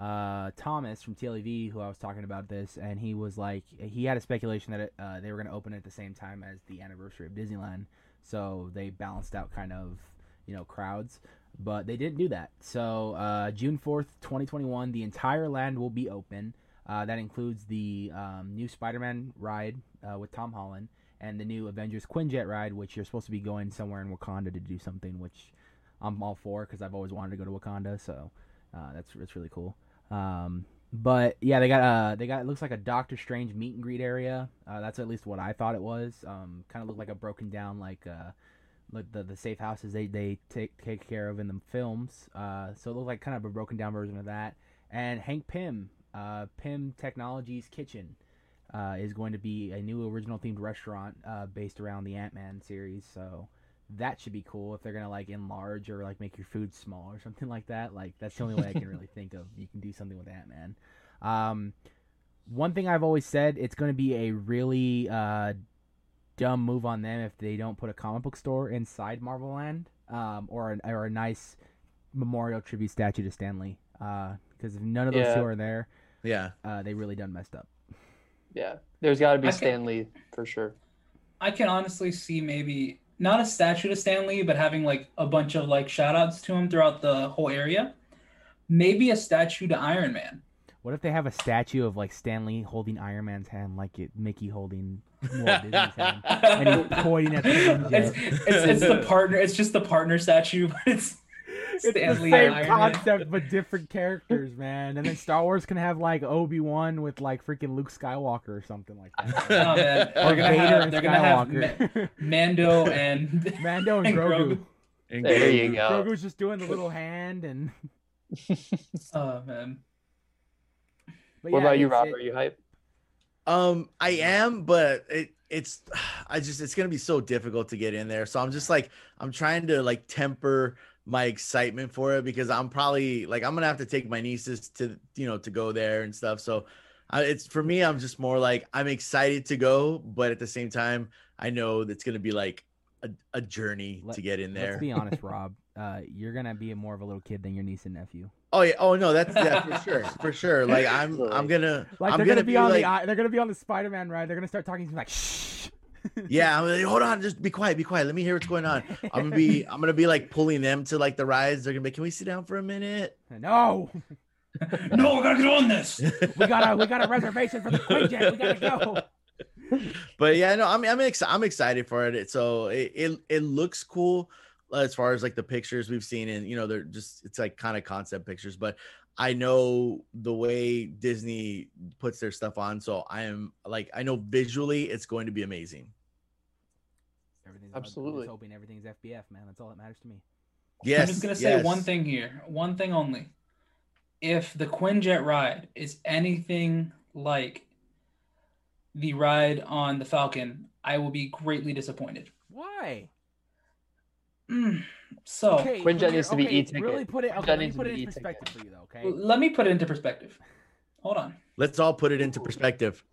uh, Thomas from TLEV who I was talking about this, and he was like, he had a speculation that it, uh, they were going to open it at the same time as the anniversary of Disneyland, so they balanced out kind of, you know, crowds. But they didn't do that. So uh, June fourth, twenty twenty one, the entire land will be open. Uh, that includes the um, new Spider-Man ride uh, with Tom Holland and the new Avengers Quinjet ride, which you're supposed to be going somewhere in Wakanda to do something, which I'm all for because I've always wanted to go to Wakanda. So uh, that's that's really cool. Um, but yeah, they got uh they got it looks like a Doctor Strange meet and greet area. Uh, that's at least what I thought it was. Um, kind of looked like a broken down like uh like the the safe houses they they take take care of in the films. Uh, so it looked like kind of a broken down version of that. And Hank Pym, uh, Pym Technologies Kitchen. Uh, is going to be a new original themed restaurant uh, based around the Ant Man series. So that should be cool if they're gonna like enlarge or like make your food small or something like that. Like that's the only way I can really think of. You can do something with Ant Man. Um, one thing I've always said, it's gonna be a really uh, dumb move on them if they don't put a comic book store inside Marvel Land, um, or an, or a nice memorial tribute statue to Stan Lee. Because if none of those Yeah. two are there, Yeah. uh, they really done messed up. Yeah, there's got to be I can- Stan Lee for sure. I can honestly see maybe not a statue to Stan Lee, but having like a bunch of like shout outs to him throughout the whole area. Maybe a statue to Iron Man. What if they have a statue of like Stan Lee holding Iron Man's hand, like it Mickey holding Walt Disney's hand, and he's pointing at the it's, it's, it's the partner. It's just the partner statue, but it's It's the same and Iron Man. concept but different characters, man. And then Star Wars can have like Obi Wan with like freaking Luke Skywalker or something like that. Oh, man. Or They're gonna Vader have, and they're gonna have Ma- Mando and Mando and and Grogu. Grogu. And There Grogu. you go. Grogu's just doing the little hand and. Oh man. But what yeah, about you, it's- Rob? it- Are you hype? Um, I am, but it it's I just it's gonna be so difficult to get in there. So I'm just like I'm trying to like temper my excitement for it because I'm probably like I'm gonna have to take my nieces to you know to go there and stuff. So I, it's for me, I'm just more like I'm excited to go, but at the same time, I know that's gonna be like a, a journey Let- to get in there. Let's be honest, Rob. Uh, you're gonna be more of a little kid than your niece and nephew. Oh yeah, oh no, that's yeah for sure, for sure. Like I'm I'm gonna Like I'm they're gonna, be, on like, the they're gonna be on the Spider-Man ride. They're gonna start talking to me like shh. Yeah, I'm like, hold on, just be quiet, be quiet. Let me hear what's going on. I'm gonna be I'm gonna be like pulling them to like the rides. They're gonna be, can we sit down for a minute? no, no, we gotta get on this. we got a we got a reservation for the Quinjet. We gotta go. But yeah, no, I'm I'm, ex- I'm excited for it. So it, it it looks cool uh, as far as like the pictures we've seen, and you know they're just it's like kind of concept pictures. But I know the way Disney puts their stuff on, so I am like I know visually it's going to be amazing. Everything's, I'm Absolutely. just hoping everything's FBF, man. That's all that matters to me. Yes, I'm just gonna say yes. one thing here, one thing only. If the Quinjet ride is anything like the ride on the Falcon, I will be greatly disappointed. Why? Mm, So Okay, Quinjet here- needs to be okay, e-ticket. Really put it. Quinjet Okay, let me put it in e-ticket. perspective for you, though. Okay. let me put it into perspective. Hold on. Let's all put it into perspective.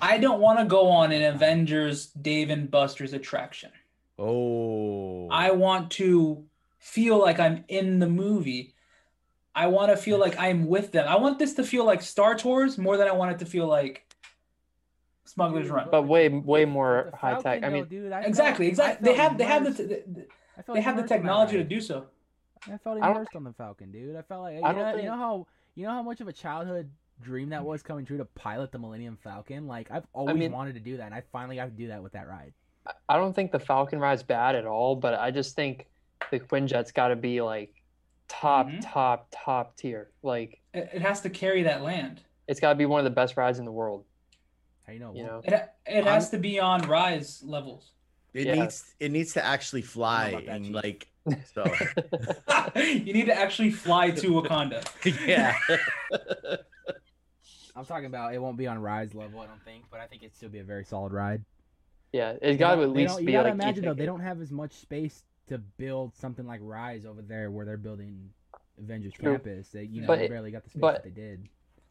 I don't want to go on an Avengers Dave and Buster's attraction. Oh, I want to feel like I'm in the movie. I want to feel like I'm with them. I want this to feel like Star Tours more than I want it to feel like Smuggler's Run. But way way more high tech. I mean, dude, I Exactly, exactly. They have they have the, the I felt they have the immersed on that technology to do so. I felt I don't- immersed on the Falcon, dude. I felt like you I don't know, you know how you know how much of a childhood dream that was coming true to pilot the Millennium Falcon. Like I've always mean- wanted to do that, and I finally got to do that with that ride. I don't think the Falcon ride's bad at all, but I just think the Quinjet's got to be like top, Mhm. top, top tier. Like It, it has to carry that land. it's got to be one of the best rides in the world. How you know? You know, It it has to be on rise levels. It Yeah. needs it needs to actually fly and Chief. like so. you need to actually fly to Wakanda. yeah. I'm talking about it won't be on Rise level, I don't think, but I think it'd still be a very solid ride. yeah, it's They got to don't- at least don't- you be gotta like imagine though e-ticket. they don't have as much space to build something like Rise over there where they're building Avengers True. Campus. They you know But they barely got the space but- that they did.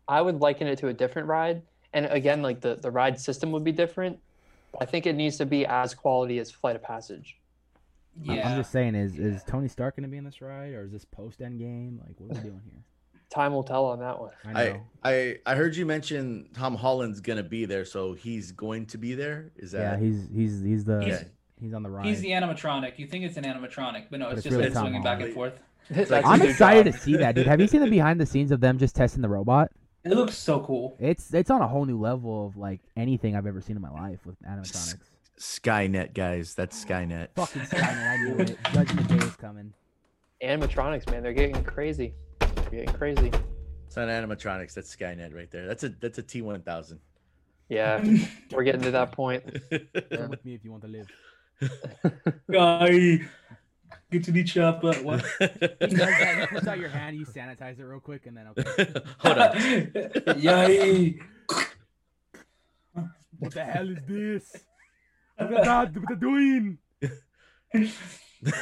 I would liken it to a different ride, and again, like the the ride system would be different. I think it needs to be as quality as Flight of Passage. Yeah. I'm just saying, is is Tony Stark gonna be in this ride, or is this post End Game? Like, what are we doing here? Time will tell on that one. I I, know. I I heard you mention Tom Holland's gonna be there, so he's going to be there. Is that? yeah, that he's he's he's the He's- he's, on the ride. He's the animatronic. You think it's an animatronic, but no, But it's, it's just really like Tom swinging back Holland. and forth. That's like- a I'm excited job. to see that, dude. Have you seen the behind the scenes of them just testing the robot? It looks so cool. It's it's on a whole new level of like anything I've ever seen in my life with animatronics. Skynet guys? That's Skynet. Fucking Skynet, I knew it. Judgment Day is coming. Animatronics, man, they're getting crazy. They're getting crazy. It's not animatronics. That's Skynet right there. That's a that's a T one thousand. Yeah, we're getting to that point. Come with me if you want to live. Guy, get to the chopper. What? He does that. He puts out your hand, you sanitize it real quick, and then okay. Hold on. Yay! What the hell is this? Look at that! What they're doing?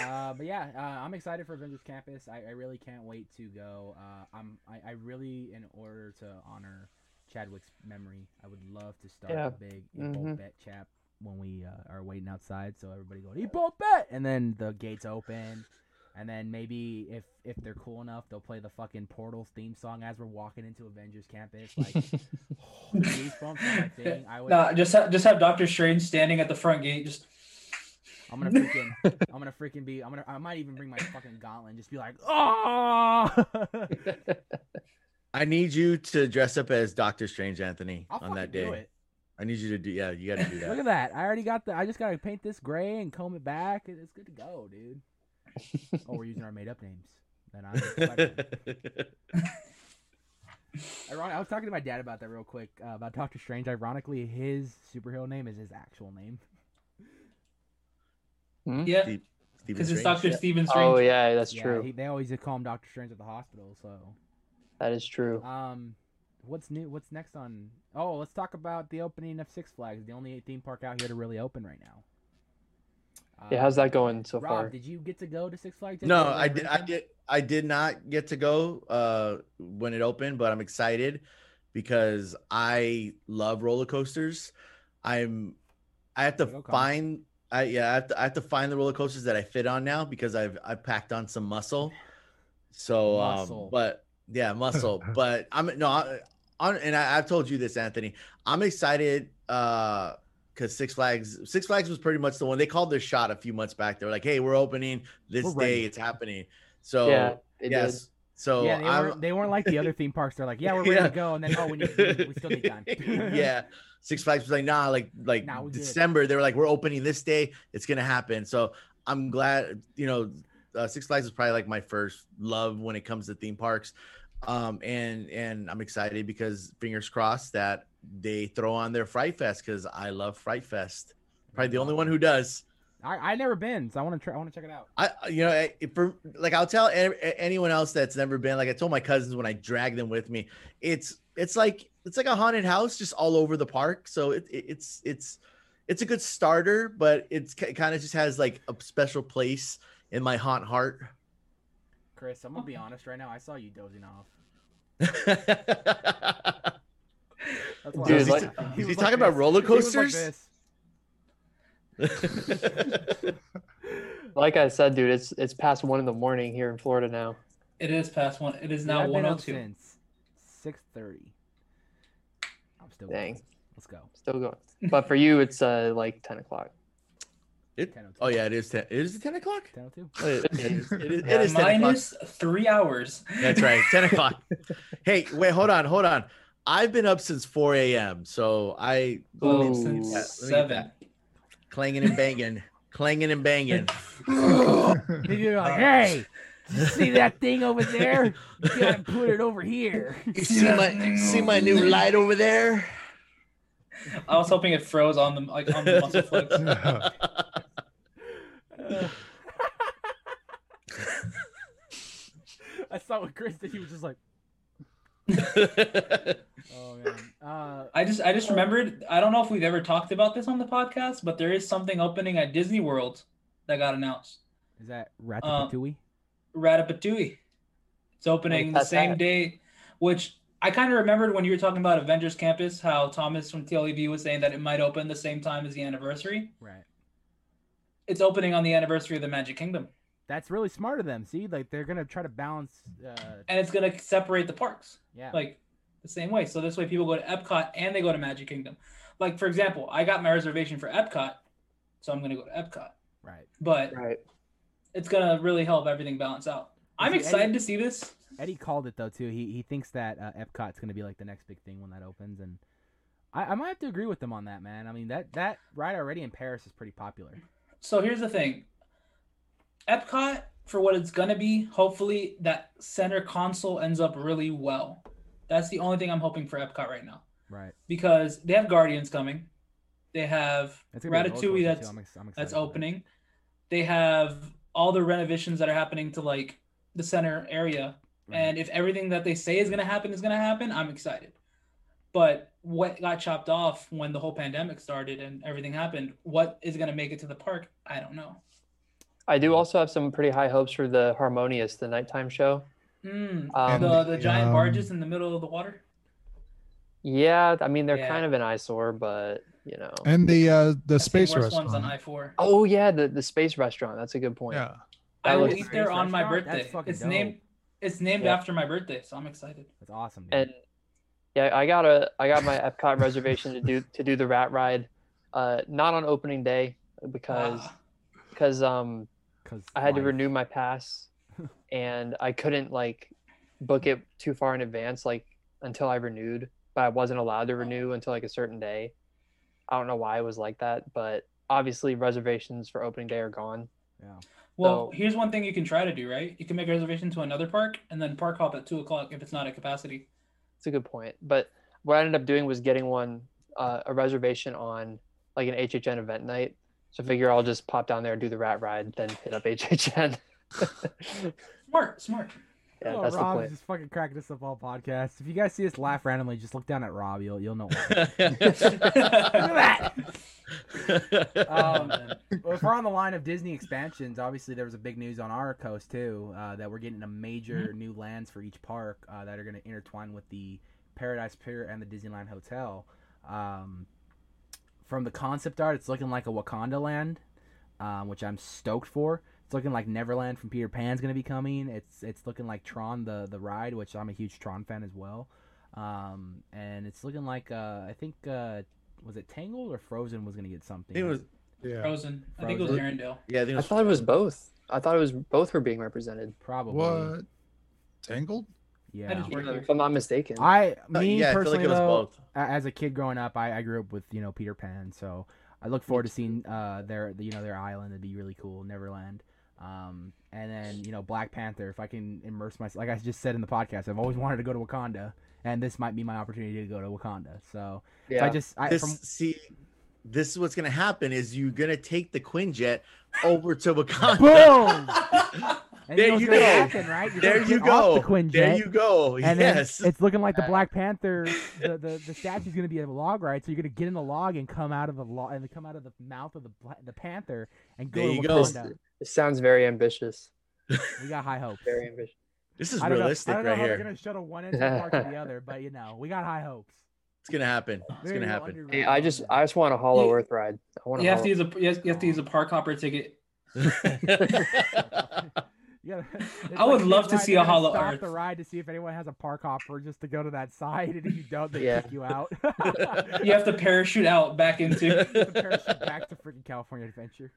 uh, but yeah, uh, I'm excited for Avengers Campus. I, I really can't wait to go. Uh, I'm I, I really, in order to honor Chadwick's memory, I would love to start Yeah. a big Mhm. Ebolt bet chap when we uh, are waiting outside. So everybody go Ebolt bet, and then the gates open. And then maybe if if they're cool enough, they'll play the fucking Portals theme song as we're walking into Avengers Campus. Like goosebumps on my thing. I would. Nah, just ha- just have Doctor Strange standing at the front gate, just I'm gonna freaking, I'm gonna freaking be, I'm gonna, I might even bring my fucking gauntlet and just be like, oh. I need you to dress up as Doctor Strange, Anthony, I'll on that fucking day. Do it. I need you to do. Yeah, you got to do that. Look at that. I already got the. I just gotta paint this gray and comb it back. It's good to go, dude. oh, we're using our made up names. and I'm Spider-Man. I was talking to my dad about that real quick uh, about Doctor Strange. Ironically, his superhero name is his actual name. Yeah, Steve- because it's Strange. Doctor Stephen Strange. Oh yeah, that's Yeah, true. He, they always just call him Doctor Strange at the hospital. So, That is true. um, what's new? What's next on? Oh, let's talk about the opening of Six Flags, the only theme park out here to really open right now. Yeah, how's that going so Rob, far? did you get to go to Six Flags? No, I did, I did. I did not get to go uh, when it opened, but I'm excited because I love roller coasters. I'm. I have to find. I yeah. I have to, I have to find the roller coasters that I fit on now because I've I packed on some muscle. So, Muscle. um, but yeah, muscle. but I'm no. I, on and I, I've told you this, Anthony. I'm excited. Uh, because Six Flags, Six Flags was pretty much the one they called their shot a few months back. They were like, "Hey, we're opening this We're day. It's happening." So yeah, it yes, did. so yeah, they weren't, they weren't like the other theme parks. They're like, yeah, we're ready Yeah. to go, and then oh, we need we, we still need time. yeah, Six Flags was like, "Nah, like like Nah, we good. December." They were like, "We're opening this day. It's gonna happen." So I'm glad. You know, uh, Six Flags is probably like my first love when it comes to theme parks. Um, and and I'm excited because fingers crossed that they throw on their Fright Fest because I love Fright Fest. Probably the only one who does. I I never been, so I want to try. I want to check it out. I you know eh, for like I'll tell anyone else that's never been like I told my cousins when I drag them with me it's it's like it's like a haunted house just all over the park so it, it- it's it's it's a good starter but it's kind of just has like a special place in my haunt heart Chris, I'm gonna be honest right now. I saw you dozing off. That's Dude, I was like- laughing. Is he was talking like about this. roller He like coasters? Like I said, dude, it's it's past one in the morning here in Florida now. It is past one. It is now I've been up 102. since six thirty. I'm still Dang. going. Let's go. Still going. But for you, it's uh like ten o'clock. It- 10:02. oh yeah it is 10 it is 10 o'clock 10:02. Oh, it, oh, it is, it is, it Yeah, is 10 o'clock. Minus three hours. That's right. 10 o'clock. hey, wait, hold on, hold on. I've been up since 4 a.m. So I Well, Ooh. since Yeah, let me oh, seven. clanging and banging, clanging and banging. Then you're like, hey, you see that thing over there? You gotta put it over here. see my see my new light over there? I was hoping it froze on the like on the muscle flex. Uh, I saw what Chris did. He was just like, oh man. Uh, I just I just remembered. I don't know if we've ever talked about this on the podcast, but there is something opening at Disney World that got announced. is that Ratatouille? Ratatouille. It's opening the same that. day, which I kind of remembered when you were talking about Avengers Campus, how Thomas from TLEV was saying that it might open the same time as the anniversary. right. It's opening on the anniversary of the Magic Kingdom, That's really smart of them. See, like they're gonna try to balance. Uh, and it's gonna separate the parks yeah. like the same way. So this way, people go to Epcot and they go to Magic Kingdom. Like for example, I got my reservation for Epcot, so I'm gonna go to Epcot. right. But Right. it's gonna really help everything balance out. I'm see, excited Eddie- to see this. Eddie called it though too. He he thinks that uh, Epcot's gonna be like the next big thing when that opens, and I, I might have to agree with them on that, man. I mean that that ride already in Paris is pretty popular. So here's the thing. Epcot, for what it's gonna be, hopefully that center console ends up really well. That's the only thing I'm hoping for Epcot right now. Right. Because they have Guardians coming. They have That's gonna be a roller Ratatouille that's. I'm, I'm that's that. opening. They have all the renovations that are happening to like the center area. Right. And if everything that they say is gonna happen is gonna happen, I'm excited. But what got chopped off when the whole pandemic started and everything happened, what is gonna make it to the park? I don't know. I do also have some pretty high hopes for the Harmonious, the nighttime show. Mm, Um, the the giant um, barges in the middle of the water. Yeah, I mean they're Yeah. kind of an eyesore, but you know. and the uh the I've space worse restaurant. ones on I four. Oh yeah, the the space restaurant. That's a good point. yeah. I that will eat there on my Restaurant? That's birthday. fucking It's dope. named it's named Yeah. after my birthday, so I'm excited. That's awesome. Dude. And yeah, I got a I got my Epcot reservation to do to do the rat ride, uh, not on opening day because Ah, because um Cause I had to renew my pass, and I couldn't like book it too far in advance, like until I renewed. But I wasn't allowed to renew until like a certain day. I don't know why it was like that, but obviously reservations for opening day are gone. Yeah. Well, So- here's one thing you can try to do, right? You can make a reservation to another park and then park hop at two o'clock if it's not at capacity. It's a good point. But what I ended up doing was getting one uh, a reservation on like an HHN event night. So I figure I'll just pop down there, do the rat ride, then hit up HHN. Smart, smart. Yeah, oh, that's the Rob plan. just fucking cracking us up all podcast. If you guys see us laugh randomly, just look down at Rob. You'll you'll know. Why. look at that. Um, well, if we're on the line of Disney expansions, obviously there was a big news on our coast too uh, that we're getting a major new lands for each park uh, that are going to intertwine with the Paradise Pier and the Disneyland Hotel. Um, from the concept art, it's looking like a Wakanda land, um, which I'm stoked for. It's looking like Neverland from Peter Pan's going to be coming. It's it's looking like Tron the the ride, which I'm a huge Tron fan as well. Um, and it's looking like uh, I think uh, was it Tangled or Frozen was going to get something. it was Yeah. Frozen. I think it was Arendelle. yeah. I think it I thought it was both. I thought it was both were being represented. probably What? Tangled? yeah. That is worth. If I'm not mistaken. I Uh, me yeah, I feel personally like it was though, both. as a kid growing up, I, I grew up with you know Peter Pan, so I look forward to seeing uh their you know their island. It'd be really cool, Neverland. Um, and then you know Black Panther. If I can immerse myself, like I just said in the podcast, I've always wanted to go to Wakanda, and this might be my opportunity to go to Wakanda. So if yeah. I just I, this from see this is what's gonna happen is you're gonna take the Quinjet over to Wakanda. boom. And There you, know you go. happen, right? There you go. The there you go. And yes. then it's looking like the uh, Black Panther. The, the, the statue's gonna be a log ride, so you're gonna get in the log and come out of the log and come out of the mouth of the the panther and go There to you go. Wakanda. It sounds very ambitious. We got high hopes. Very ambitious. this is I don't realistic know, I don't know right how they're gonna shuttle one end of the to the other, but you know, we got high hopes. It's gonna happen. It's There gonna happen. Hey, I just I just want a Hollow Earth ride. I want a You have to use a you have you have to use a park hopper ticket. You I would like love to see a Hollow stop Earth. the ride to see if anyone has a park hopper just to go to that side, and if you don't, they Yeah. kick you out. You have to parachute out back into. You parachute back to freaking California Adventure.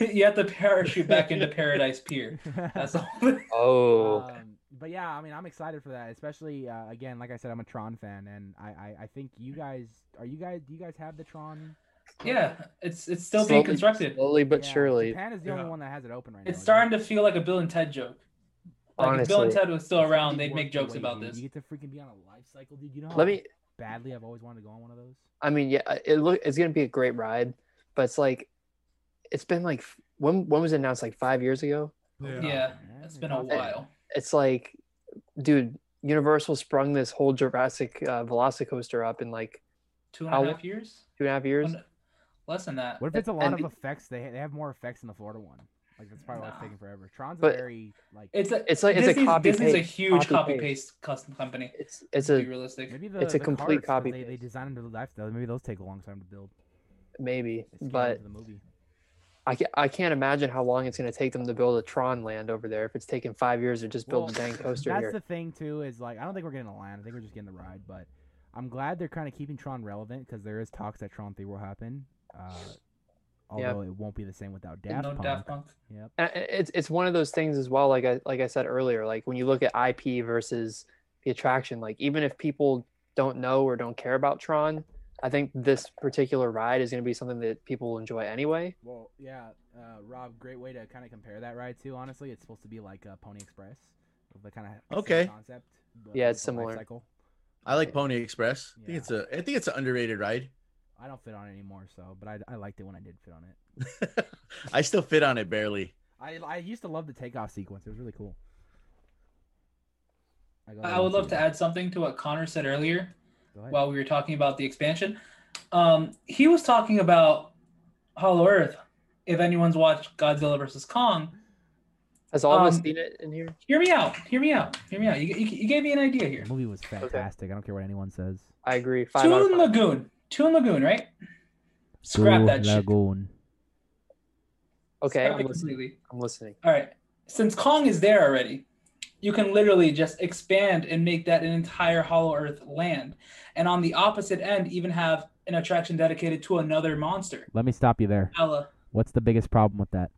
you have to parachute back into Paradise Pier. That's all. Oh, Um, but yeah, I mean, I'm excited for that. Especially uh, again, like I said, I'm a Tron fan, and I, I, I think you guys are you guys. Do you guys have the Tron? Yeah, it's it's still being constructed. slowly but Yeah, surely. Japan is the only Yeah. one that has it open right now. It's starting to feel like a Bill and Ted joke. Like if Bill and Ted was still around, they'd make jokes about this. You get to freaking be on a life cycle, dude. You know how Let me. badly I've always wanted to go on one of those. I mean, yeah, it look it's gonna be a great ride, but it's like, it's been like when when was it announced? Like five years ago. Yeah, man, it's been a while. It's like, dude, Universal sprung this whole Jurassic uh, Velocicoaster up in like Two and a half How- years? two and a half years. Oh, no, Less than that. Uh, what if it's a lot And- of effects? They they have more effects in the Florida one. Like that's probably why it's Nah. taking forever. Tron's But- very like It's a It's like- it's a Disney's, copy Disney's a huge copy copy paste. paste custom company. It's it's a realistic. maybe the it's a the complete copy They, they paste. design them to the lifestyle. Maybe those take a long time to build. maybe, They but the movie. I can't, I can't imagine how long it's gonna take them to build a Tron land over there. If it's taking five years to just build Well, a dang coaster That's here. the thing too. Is like I don't think we're getting a land. I think we're just getting the ride. But I'm glad they're kind of keeping Tron relevant because there is talks that Tron 3 will happen. Uh, Yeah. although it won't be the same without Daft no Punk. Daft Punk. Yep. And it's it's one of those things as well. Like I like I said earlier, like when you look at IP versus the attraction, like even if people don't know or don't care about Tron, I think this particular ride is going to be something that people will enjoy anyway. Well, yeah, uh, Rob, great way to kind of compare that ride too. Honestly, it's supposed to be like uh, Pony Express, the kind of Okay. concept. Yeah, it's with the life similar. I like Pony Express. I think it's a I think it's an underrated ride. I don't fit on it anymore, so but I, I liked it when I did fit on it. I still fit on it barely. I I used to love the takeoff sequence. It was really cool. go I would love to it. add something to what Connor said earlier while we were talking about the expansion. Um, he was talking about Hollow Earth. If anyone's watched Godzilla versus Kong, Has all of us Um, seen it in here? hear me out. Hear me out. Hear me out. You, you, you gave me an idea here. the movie was fantastic. I don't care what anyone says. I agree. Five out of Toon five. Lagoon. Toon Lagoon, right? Scrap that shit. Lagoon. Okay, Scrap I'm listening. I'm listening. All right. Since Kong is there already, you can literally just expand and make that an entire Hollow Earth land. And on the opposite end, even have an attraction dedicated to another monster. Let me stop you there. Ella. What's the biggest problem with that?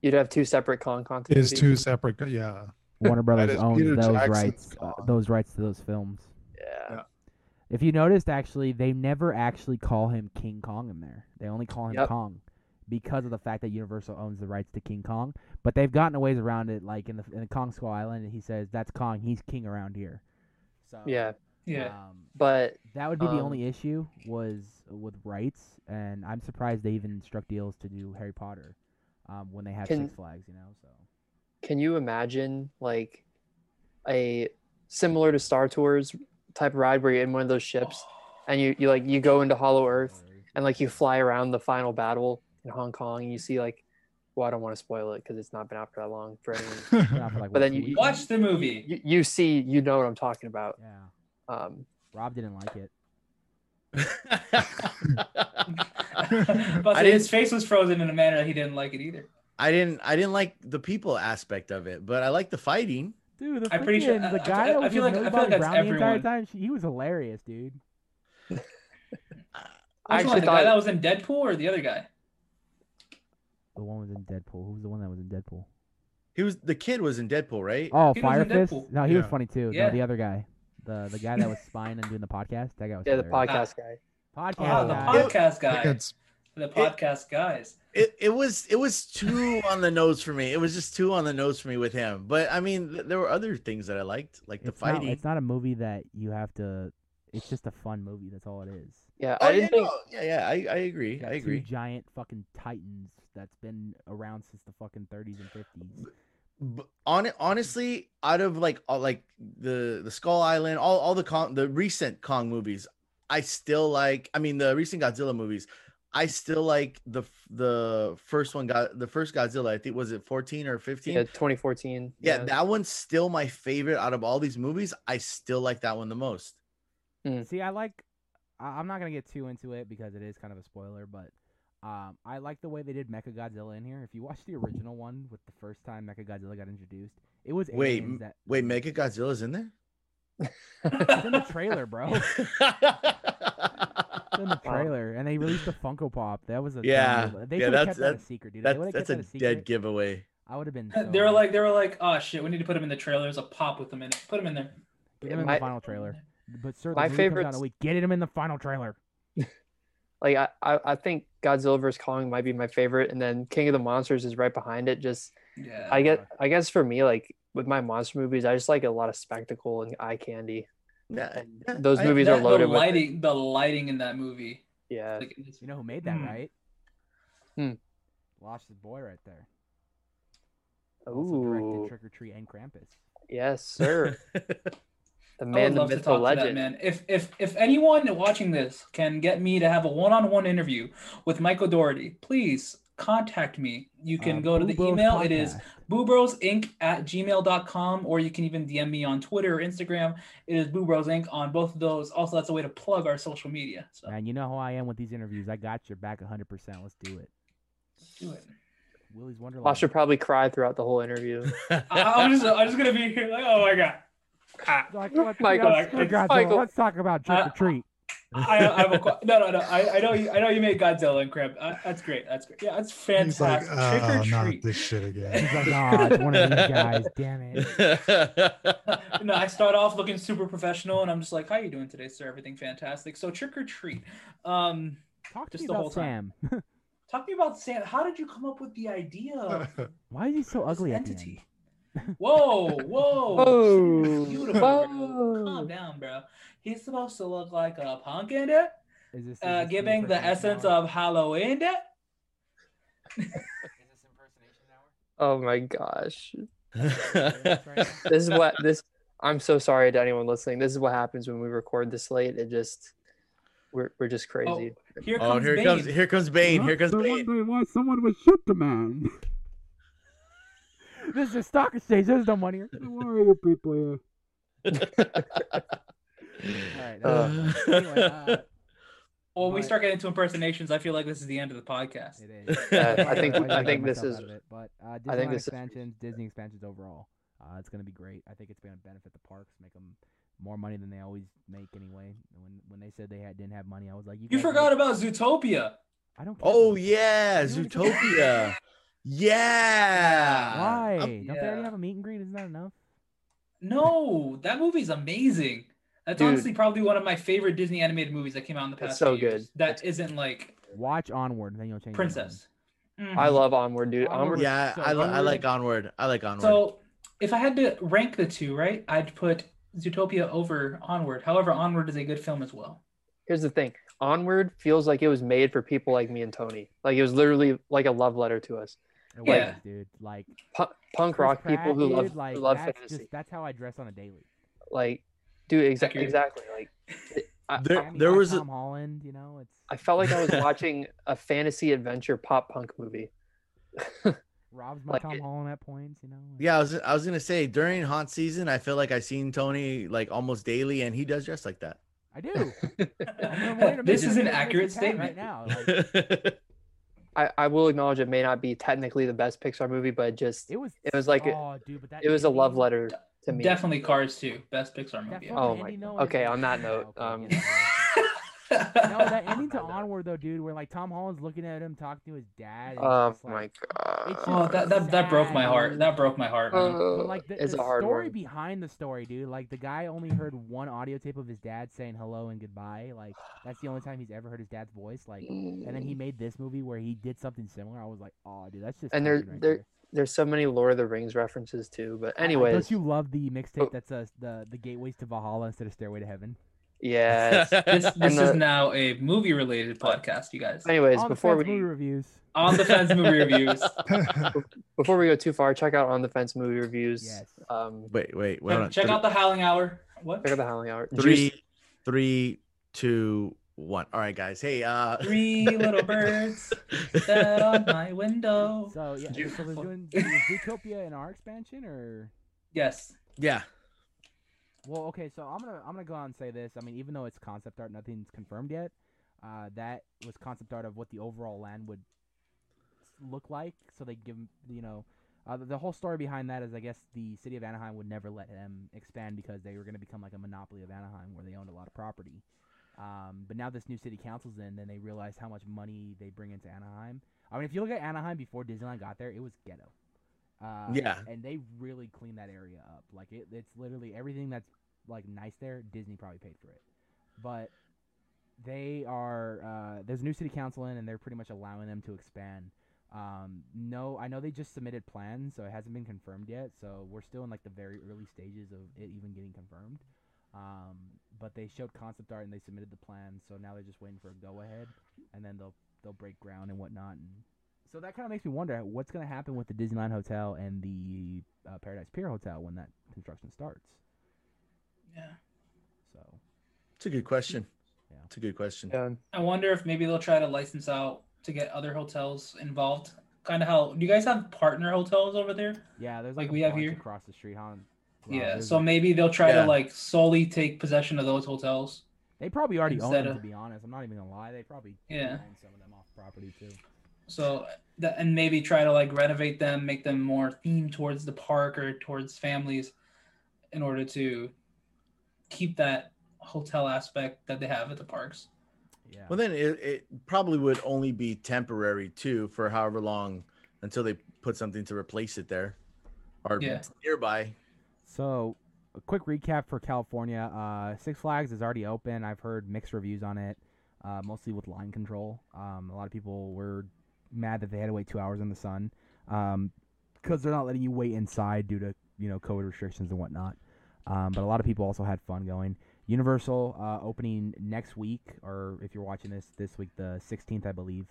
You'd have two separate Kong content. Is two separate. Yeah. Warner Brothers owns Peter those Jackson's rights. Uh, those rights to those films. Yeah. If you noticed, actually, they never actually call him King Kong in there. They only call him Yep. Kong. because of the fact that Universal owns the rights to King Kong. But they've gotten a ways around it, like in the in the Kong Skull Island, he says that's Kong, he's king around here. So Yeah, Yeah. um, but that would be the Um, only issue was with rights, and I'm surprised they even struck deals to do Harry Potter um, when they have Can- Six Flags, you know. So can you imagine like a similar to Star Tours type ride where you're in one of those ships and you, you like you go into Hollow Earth and like you fly around the final battle in Hong Kong and you see like well I don't want to spoil it because it's not been out for that long for anyone. For, like, But then you- weeks? Watch the movie. you, you see you know what I'm talking about. Yeah, Um, Rob didn't like it. but I his face was frozen in a manner that he didn't like it either. I didn't I didn't like the people aspect of it, but I like the fighting. Dude, the I'm pretty sure- freaking- uh, the guy I that was feel like- I feel like that's Brown the entire everyone. time, he was hilarious, dude. I actually one, the guy thought that was in Deadpool or the other guy? The one was in Deadpool. Who was the one that was in Deadpool? He was the kid was in Deadpool, right? Oh, He was Fire Fist. Deadpool. No, he was funny too. Yeah. No, the other guy, the the guy that was spying and doing the podcast. That guy was yeah the podcast guy. Podcast Oh, the guy. podcast guy. It's The podcast guys. It it was it was too on the nose for me. It was just too on the nose for me with him. But I mean, th- there were other things that I liked, like the It's not, fighting. it's not a movie that you have to. It's just a fun movie. That's all it is. Yeah, Oh, I yeah, didn't think no, yeah, yeah, I, I agree. Got I two agree. giant fucking titans that's been around since the fucking 30s and 50s. B- on honestly, out of like all like the the Skull Island, all all the Kong, the recent Kong movies, I still like. I mean, the recent Godzilla movies, I still like the the first one. Got the first Godzilla. I think was it fourteen or fifteen. yeah 2014. yeah, that one's still my favorite out of all these movies. I still like that one the most. See, I like. I- I'm not gonna get too into it because it is kind of a spoiler, but um, I like the way they did Mecha Godzilla in here. If you watch the original one with the first time Mecha Godzilla got introduced, it was Wait, aliens m- that Wait, Mecha Godzilla's in there. it's in the trailer, bro. It's in the trailer, and they released a Funko Pop. That was a Yeah, move. They yeah, should have that's- kept that a secret, dude. If they That's that's kept a that dead giveaway. I would have been. They were like, they were like, oh shit, we need to put him in the trailer. There's a pop with him in it. Put him in there. Get him in my- the final trailer. But sir, my movie comes out in a week. Get him in the final trailer. like I, I I think Godzilla vs Kong might be my favorite, and then King of the Monsters is right behind it. Just Yeah. I get I guess for me like with my monster movies, I just like a lot of spectacle and eye candy. Yeah, And yeah, those I- movies are loaded the with it. lighting, the lighting in that movie. Yeah, Like, You know who made that, Hmm. right? Hmm. Lost his boy right there. Also ooh, directed Trick or Treat and Krampus. yes, sir. The I man, would the to myth, talk the to that legend. man. If if if anyone watching this can get me to have a one-on-one interview with Michael Dougherty, please contact me. You can Uh, go to the Bros email. It is Podcast. boobrosinc at gmail.com or you can even DM me on Twitter or Instagram. It is boobrosinc on both of those. Also, that's a way to plug our social media. So Man, you know how I am with these interviews. I got your back 100%. Let's do it. let's do it. Willie's Wonderland. I should probably cry throughout the whole interview. I, I'm just I'm just gonna be here like, oh my god. Ah, Like, let's, Michael, let's, Michael. let's talk about Trick or Uh, Treat. I, I have a que- no no no. I, I know you I know you made Godzilla and Crab. Uh, that's great. That's great. Yeah, that's fantastic. he's like, fantastic. Trick oh, or not treat. this shit again. He's like, oh, it's one of these guys. Damn it. no, I start off looking super professional, and I'm just like, "How are you doing today, sir? Everything fantastic." So trick or treat. Um, Talk to Just me the about whole time. Sam. talk to me about Sam. How did you come up with the idea Why is he so this ugly at the end? entity? Whoa, whoa, Whoa, beautiful, whoa. Calm down, bro. He's supposed to look like a pumpkin, there, Is this, is uh, this giving the essence hour? of Halloween. there. Is this impersonation hour? Oh my gosh, this is what this. I'm so sorry to anyone listening. This is what happens when we record this late. It just we're we're just crazy. Here oh, comes here Bane. comes here comes Bane. Here comes Bane. wondering why someone would shoot the man. This is stock exchange. There's no money here. Why are you people here? All right. Uh, Uh, anyway, uh, Well, when we start getting into impersonations, I feel like this is the end of the podcast. it is. Yeah, I think- Why I think this is- it? But uh, I think this is- expansions, Disney expansions overall, uh, it's gonna be great. I think it's gonna benefit the parks, make them more money than they always make anyway. When when they said they had didn't have money, I was like, you, You forgot make- about Zootopia. I don't. Care Oh yeah, You wanna go- Zootopia. Yeah. Why? I'm- Don't they already have a meet and greet? Isn't that enough? No, that movie's amazing. That's Dude. honestly probably one of my favorite Disney animated movies that came out in the It's past. so few years. good. That isn't like Watch Onward, then you'll change. your mind. Princess. I Mhm. love Onward, dude. Onward Onward. Yeah, so I, li- I like Onward. I like Onward. So if I had to rank the two, right, I'd put Zootopia over Onward. However, Onward is a good film as well. Here's the thing. Onward feels like it was made for people like me and Tony. Like it was literally like a love letter to us. It Yeah. was, dude. Like Pu- punk Chris rock people who dude, love like who love that's fantasy. Just, that's how I dress on a daily. Like, dude, exa- Accurate. exactly. Like, I, There- I, Miami there by was a- Tom Holland. You know, it's I felt like I was watching a fantasy adventure pop punk movie. Rob's my like Tom it- Holland at points. You know. yeah, I was I was gonna say during haunt season, I feel like I seen Tony like almost daily, and he does dress like that. I do. I'm this is an accurate statement. right now. Like, I, I will acknowledge it may not be technically the best Pixar movie, but just it was. It was like a- oh, dude, but that it was a love letter to me. Definitely Cars 2, best Pixar movie. fucking Oh my ending, God. though, Okay, on that note, um, yeah, yeah. No, that ending to Onward though, dude, where like Tom Holland's looking at him talking to his dad. And Oh just, my god. oh, that, that that broke my heart. That broke my heart. man. But like the, it's the a hard story one. behind the story, dude. Like the guy only heard one audio tape of his dad saying hello and goodbye. Like that's the only time he's ever heard his dad's voice. Like, and then he made this movie where he did something similar. I was like, oh, dude, that's just. And there- right there- there. There's so many Lord of the Rings references too. But I- I- anyways, don't you love the mixtape Oh. that's uh, the the gateways to Valhalla instead of Stairway to Heaven? Yes. This, this And is now a movie related podcast, you guys. Anyways, On the before Fence we movie reviews. On the fence movie reviews. before we go too far, check out on the fence movie reviews. Yes. Um, wait, wait, wait. hold on. Check out the Howling Hour. What? check out the Howling Hour. three, Juice- three, two, one. All right, guys. Hey, uh, Three little birds sat on my window. So yeah, You- so they're doing Zootopia in our expansion or Yes. yeah. Well, okay. So I'm gonna I'm gonna go out and say this. I mean, even though it's concept art, nothing's confirmed yet. Uh, that was concept art of what the overall land would look like. So they give you know. Uh, the, the whole story behind that is, I guess, the city of Anaheim would never let them expand because they were to become like a monopoly of Anaheim, where they owned a lot of property. Um, but now this new city council's in, then they realize how much money they bring into Anaheim. I mean, if you look at Anaheim before Disneyland got there, it was ghetto. Uh, Yeah. and they really clean that area up. Like it, it's literally everything that's like nice there. Disney probably paid for it, but they are uh, there's a new city council in, and they're pretty much allowing them to expand. Um, no, I know they just submitted plans, so it hasn't been confirmed yet. So we're still in like the very early stages of it even getting confirmed. Um, but they showed concept art and they submitted the plans, so now they're just waiting for a go ahead, and then they'll they'll break ground and whatnot. And so that kind of makes me wonder what's going to happen with the Disneyland Hotel and the uh, Paradise Pier Hotel when that construction starts. Yeah. So It's a good question. Yeah. It's a good question. Yeah. I wonder if maybe they'll try to license out to get other hotels involved. Kind of how do you guys have partner hotels over there? yeah, there's Like like, we have here? across the street, huh? Wow, yeah. So a- maybe they'll try Yeah. to like solely take possession of those hotels. they probably already own them. of- To be honest, I'm not even gonna lie. They probably Yeah. own some of them off property too. So that and maybe try to like renovate them, make them more themed towards the park or towards families, in order to keep that hotel aspect that they have at the parks. Yeah. Well, then it, it probably would only be temporary too, for however long until they put something to replace it there, or Yeah. nearby. So, a quick recap for California. Uh, Six Flags is already open. I've heard mixed reviews on it, uh, mostly with line control. Um, a lot of people were mad that they had to wait two hours in the sun because they're not letting you wait inside due to you know COVID restrictions and whatnot. Um, but a lot of people also had fun going. Universal uh, opening next week, or if you're watching this this week, the 16th, I believe.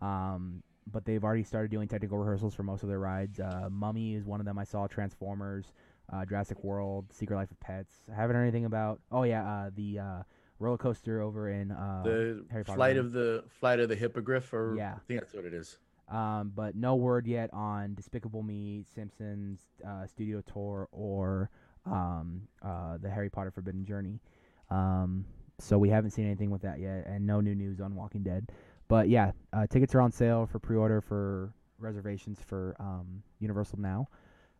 Um, but they've already started doing technical rehearsals for most of their rides. Uh, Mummy is one of them. I saw Transformers, uh, Jurassic World, Secret Life of Pets. I haven't heard anything about. Oh yeah, uh, the uh, roller coaster over in uh, the Harry Potter flight land. of the flight of the hippogriff, or Yeah. I think that's what it is. um, but no word yet on Despicable Me, Simpsons uh, Studio Tour, or um, uh, the Harry Potter Forbidden Journey. Um, so we haven't seen anything with that yet, and no new news on Walking Dead. But yeah, uh, tickets are on sale for pre-order for reservations for um, Universal now.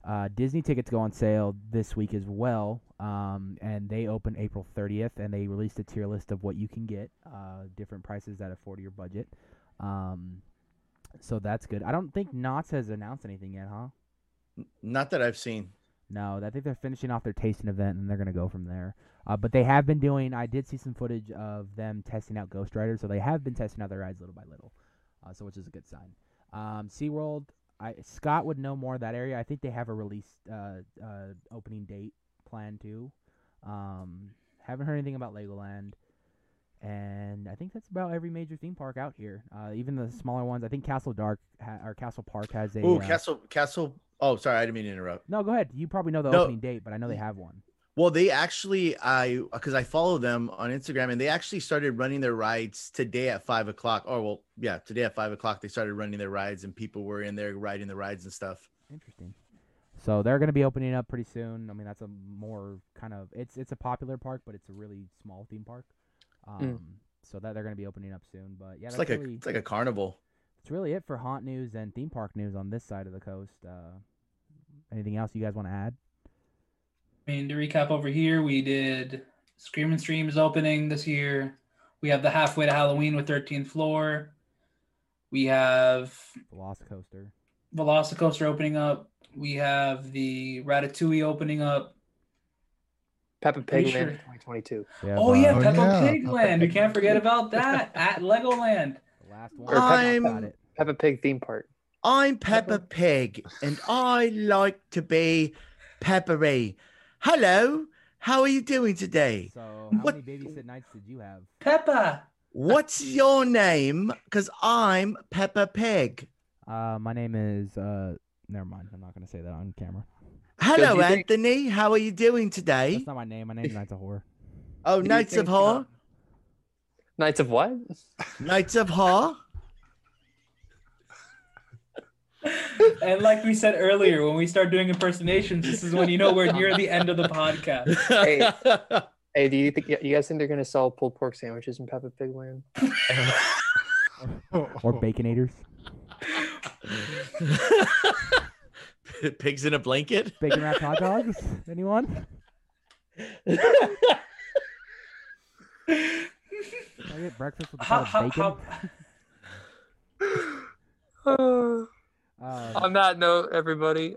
Uh, Disney tickets go on sale this week as well, um, and they open April 30th, and they released a tier list of what you can get, uh, different prices that afford your budget. Um, so that's good. I don't think Knott's has announced anything yet, huh? Not that I've seen. No, I think they're finishing off their tasting event and they're gonna go from there. Uh, but they have been doing. I did see some footage of them testing out Ghost Rider, so they have been testing out their rides little by little, uh, so which is a good sign. Um, SeaWorld, I Scott would know more of that area. I think they have a release uh, uh, opening date planned too. Um, haven't heard anything about Legoland. And I think that's about every major theme park out here. Uh, even the smaller ones. I think Castle Dark ha- or Castle Park has a. Ooh, uh, Castle Castle. Oh, sorry, I didn't mean to interrupt. No, go ahead. You probably know the No. opening date, but I know they have one. Well, they actually, I because I follow them on Instagram, and they actually started running their rides today at five o'clock. Oh well, yeah, today at five o'clock they started running their rides, and people were in there riding the rides and stuff. Interesting. So they're going to be opening up pretty soon. I mean, that's a more kind of it's it's a popular park, but it's a really small theme park. Um, so that they're going to be opening up soon. But yeah, it's that's like really a it's like a carnival. that's really it for haunt news and theme park news on this side of the coast. Uh, anything else you guys want to add? I mean, to recap over here, we did Screaming and Streams opening this year. We have the halfway to Halloween with 13th floor. We have Velocicoaster. Velocicoaster opening up. We have the Ratatouille opening up. Peppa Pig sure- Land 2022. We have, Oh yeah, Oh, Peppa yeah, Pig Peppa Land. We can't forget about that at Legoland. the last one. I'm- Got. Peppa Pig theme park. I'm Peppa Pig, and I like to be peppery. Hello, how are you doing today? So, how What- many babysit nights did you have? Peppa. What's your name? Because I'm Peppa Pig. Uh, my name is uh. Never mind. I'm not going to say that on camera. Hello, you think- Anthony. How are you doing today? That's not my name. My name's Nights of Horror. Oh, Do Nights of think, Horror. Nights of what? Nights of Horror. And like we said earlier, when we start doing impersonations, this is when you know we're near the end of the podcast. Hey. Hey, do you think you guys think they're gonna sell pulled pork sandwiches in Peppa Pig Land? Or Baconators. Pigs in a blanket. Bacon wrapped hot dogs? Anyone? Can I get breakfast with a How, of how, bacon? how, Uh, On that note, everybody,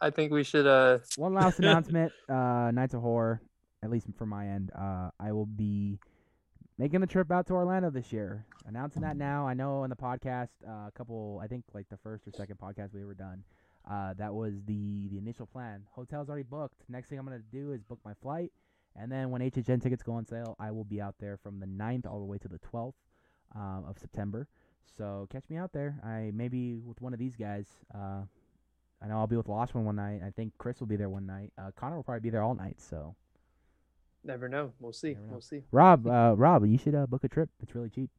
I think we should uh one last announcement. Uh, Nights of Horror, at least from my end, uh, I will be making the trip out to Orlando this year. Announcing that now. I know in the podcast, uh, a couple, I think like the first or second podcast we ever done, uh, that was the the initial plan. Hotel's already booked. Next thing I'm gonna do is book my flight, and then when HHN tickets go on sale, I will be out there from the 9th all the way to the 12th um, of September. So catch me out there. I maybe with one of these guys. Uh, I know I'll be with Losh one one night. I think Chris will be there one night. Uh, Connor will probably be there all night. So never know. We'll see. Know. We'll see. Rob, uh, Rob, you should uh, book a trip. It's really cheap.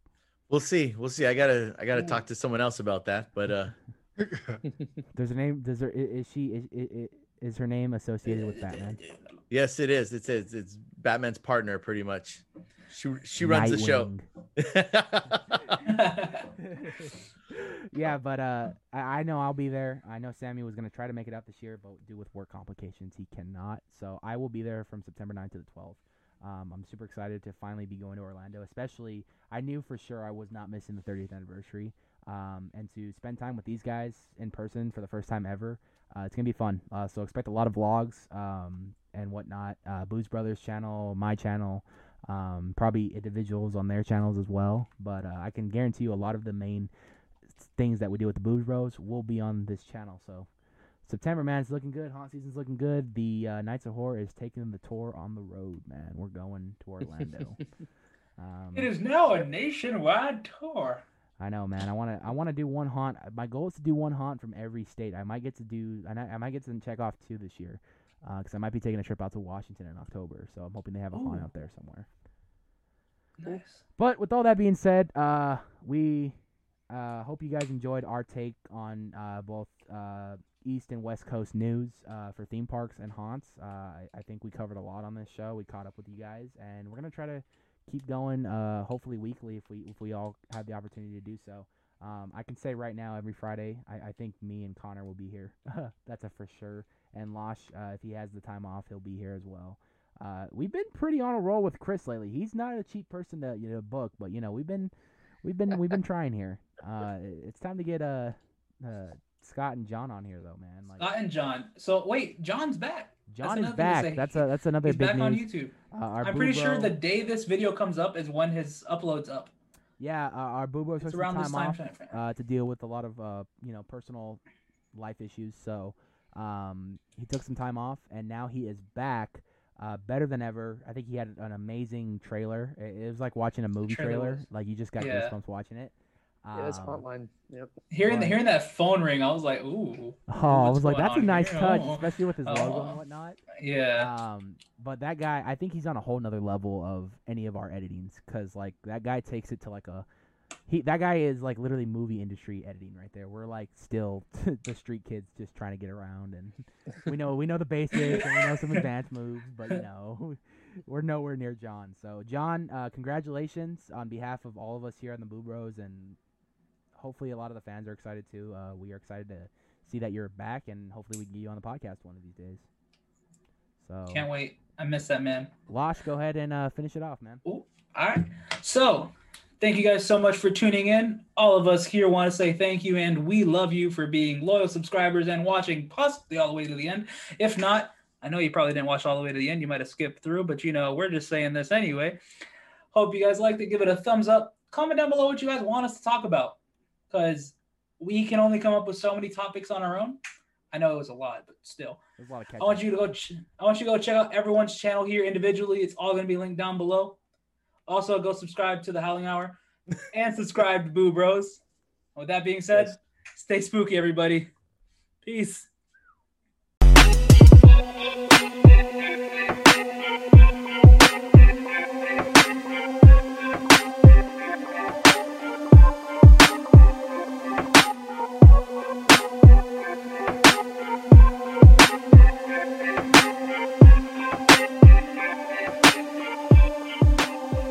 We'll see. We'll see. I gotta. I gotta talk to someone else about that. But uh, There's a name. Does there i- is she is, is, is her name associated with Batman? Yes, it is. It's it's, it's Batman's partner, pretty much. She she runs the show. yeah, but uh, I, I know I'll be there. I know Sammy was gonna try to make it out this year, but due with work complications, he cannot. So I will be there from September 9th to the 12th. Um, I'm super excited to finally be going to Orlando. Especially, I knew for sure I was not missing the 30th anniversary. Um, and to spend time with these guys in person for the first time ever, uh, it's gonna be fun. Uh, so expect a lot of vlogs um, and whatnot. Uh, Boo Brothers channel, my channel, um, probably individuals on their channels as well. But uh, I can guarantee you a lot of the main things that we do with the Boo Bros will be on this channel. So September, man, it's looking good. Haunt season's looking good. The uh, Nights of Horror is taking the tour on the road, man. We're going to Orlando. um, it is now a nationwide tour. I know, man. I want to. I want to do one haunt. My goal is to do one haunt from every state. I might get to do. I, I might get to check off two this year, because I might be taking a trip out to Washington in October. So I'm hoping they have a haunt Ooh. out there somewhere. Nice. But with all that being said, uh, we uh, hope you guys enjoyed our take on uh, both uh, East and West Coast news uh, for theme parks and haunts. Uh, I, I think we covered a lot on this show. We caught up with you guys, and we're gonna try to keep going. Uh, hopefully weekly if we if we all have the opportunity to do so. Um, I can say right now, every Friday, I, I think me and Connor will be here. That's a for sure. And Losh, uh, if he has the time off, he'll be here as well. Uh, we've been pretty on a roll with Chris lately. He's not a cheap person to you know book, but you know we've been we've been we've been trying here. Uh, it's time to get uh, uh Scott and John on here though, man. Like Scott and John. So wait, John's back. John another is back. That's a that's another He's big back news. on YouTube. Uh, our I'm Boo pretty sure the day this video comes up is when his upload's up. Yeah, uh, our boo boy took some time this time off uh, to deal with a lot of uh, you know personal life issues. So um, he took some time off, and now he is back, uh, better than ever. I think he had an amazing trailer. It, it was like watching a movie trailer trailer. Like you just got Yeah. goosebumps watching it. Yeah, it's Um, Hotline. Yep. Hearing the, hearing that phone ring, I was like, ooh, Oh, I was like, that's a nice here? touch, Oh. especially with his logo Oh. and whatnot. yeah. Um, but that guy, I think he's on a whole nother level of any of our editings, cause like that guy takes it to like a, he that guy is like literally movie industry editing right there. We're like still the street kids just trying to get around, and we know we know the basics and we know some advanced moves, but you know. We're nowhere near John. So, John, uh, congratulations on behalf of all of us here on the Boo Bros, and hopefully a lot of the fans are excited too. Uh, we are excited to see that you're back, and hopefully we can get you on the podcast one of these days. So, Can't wait. I miss that man. Losh, go ahead and uh, finish it off, man. All right. So, thank you guys so much for tuning in. All of us here want to say thank you, and we love you for being loyal subscribers and watching possibly all the way to the end. If not, I know you probably didn't watch all the way to the end. You might have skipped through, but you know, we're just saying this anyway. Hope you guys liked it. Give it a thumbs up. Comment down below what you guys want us to talk about because we can only come up with so many topics on our own. I know it was a lot, but still. There's a lot of catching. I want you to go. Ch- I want you to go check out everyone's channel here individually. It's all going to be linked down below. Also, go subscribe to the Howling Hour and subscribe to Boo Bros. With that being said, Yes. stay spooky, everybody. Peace.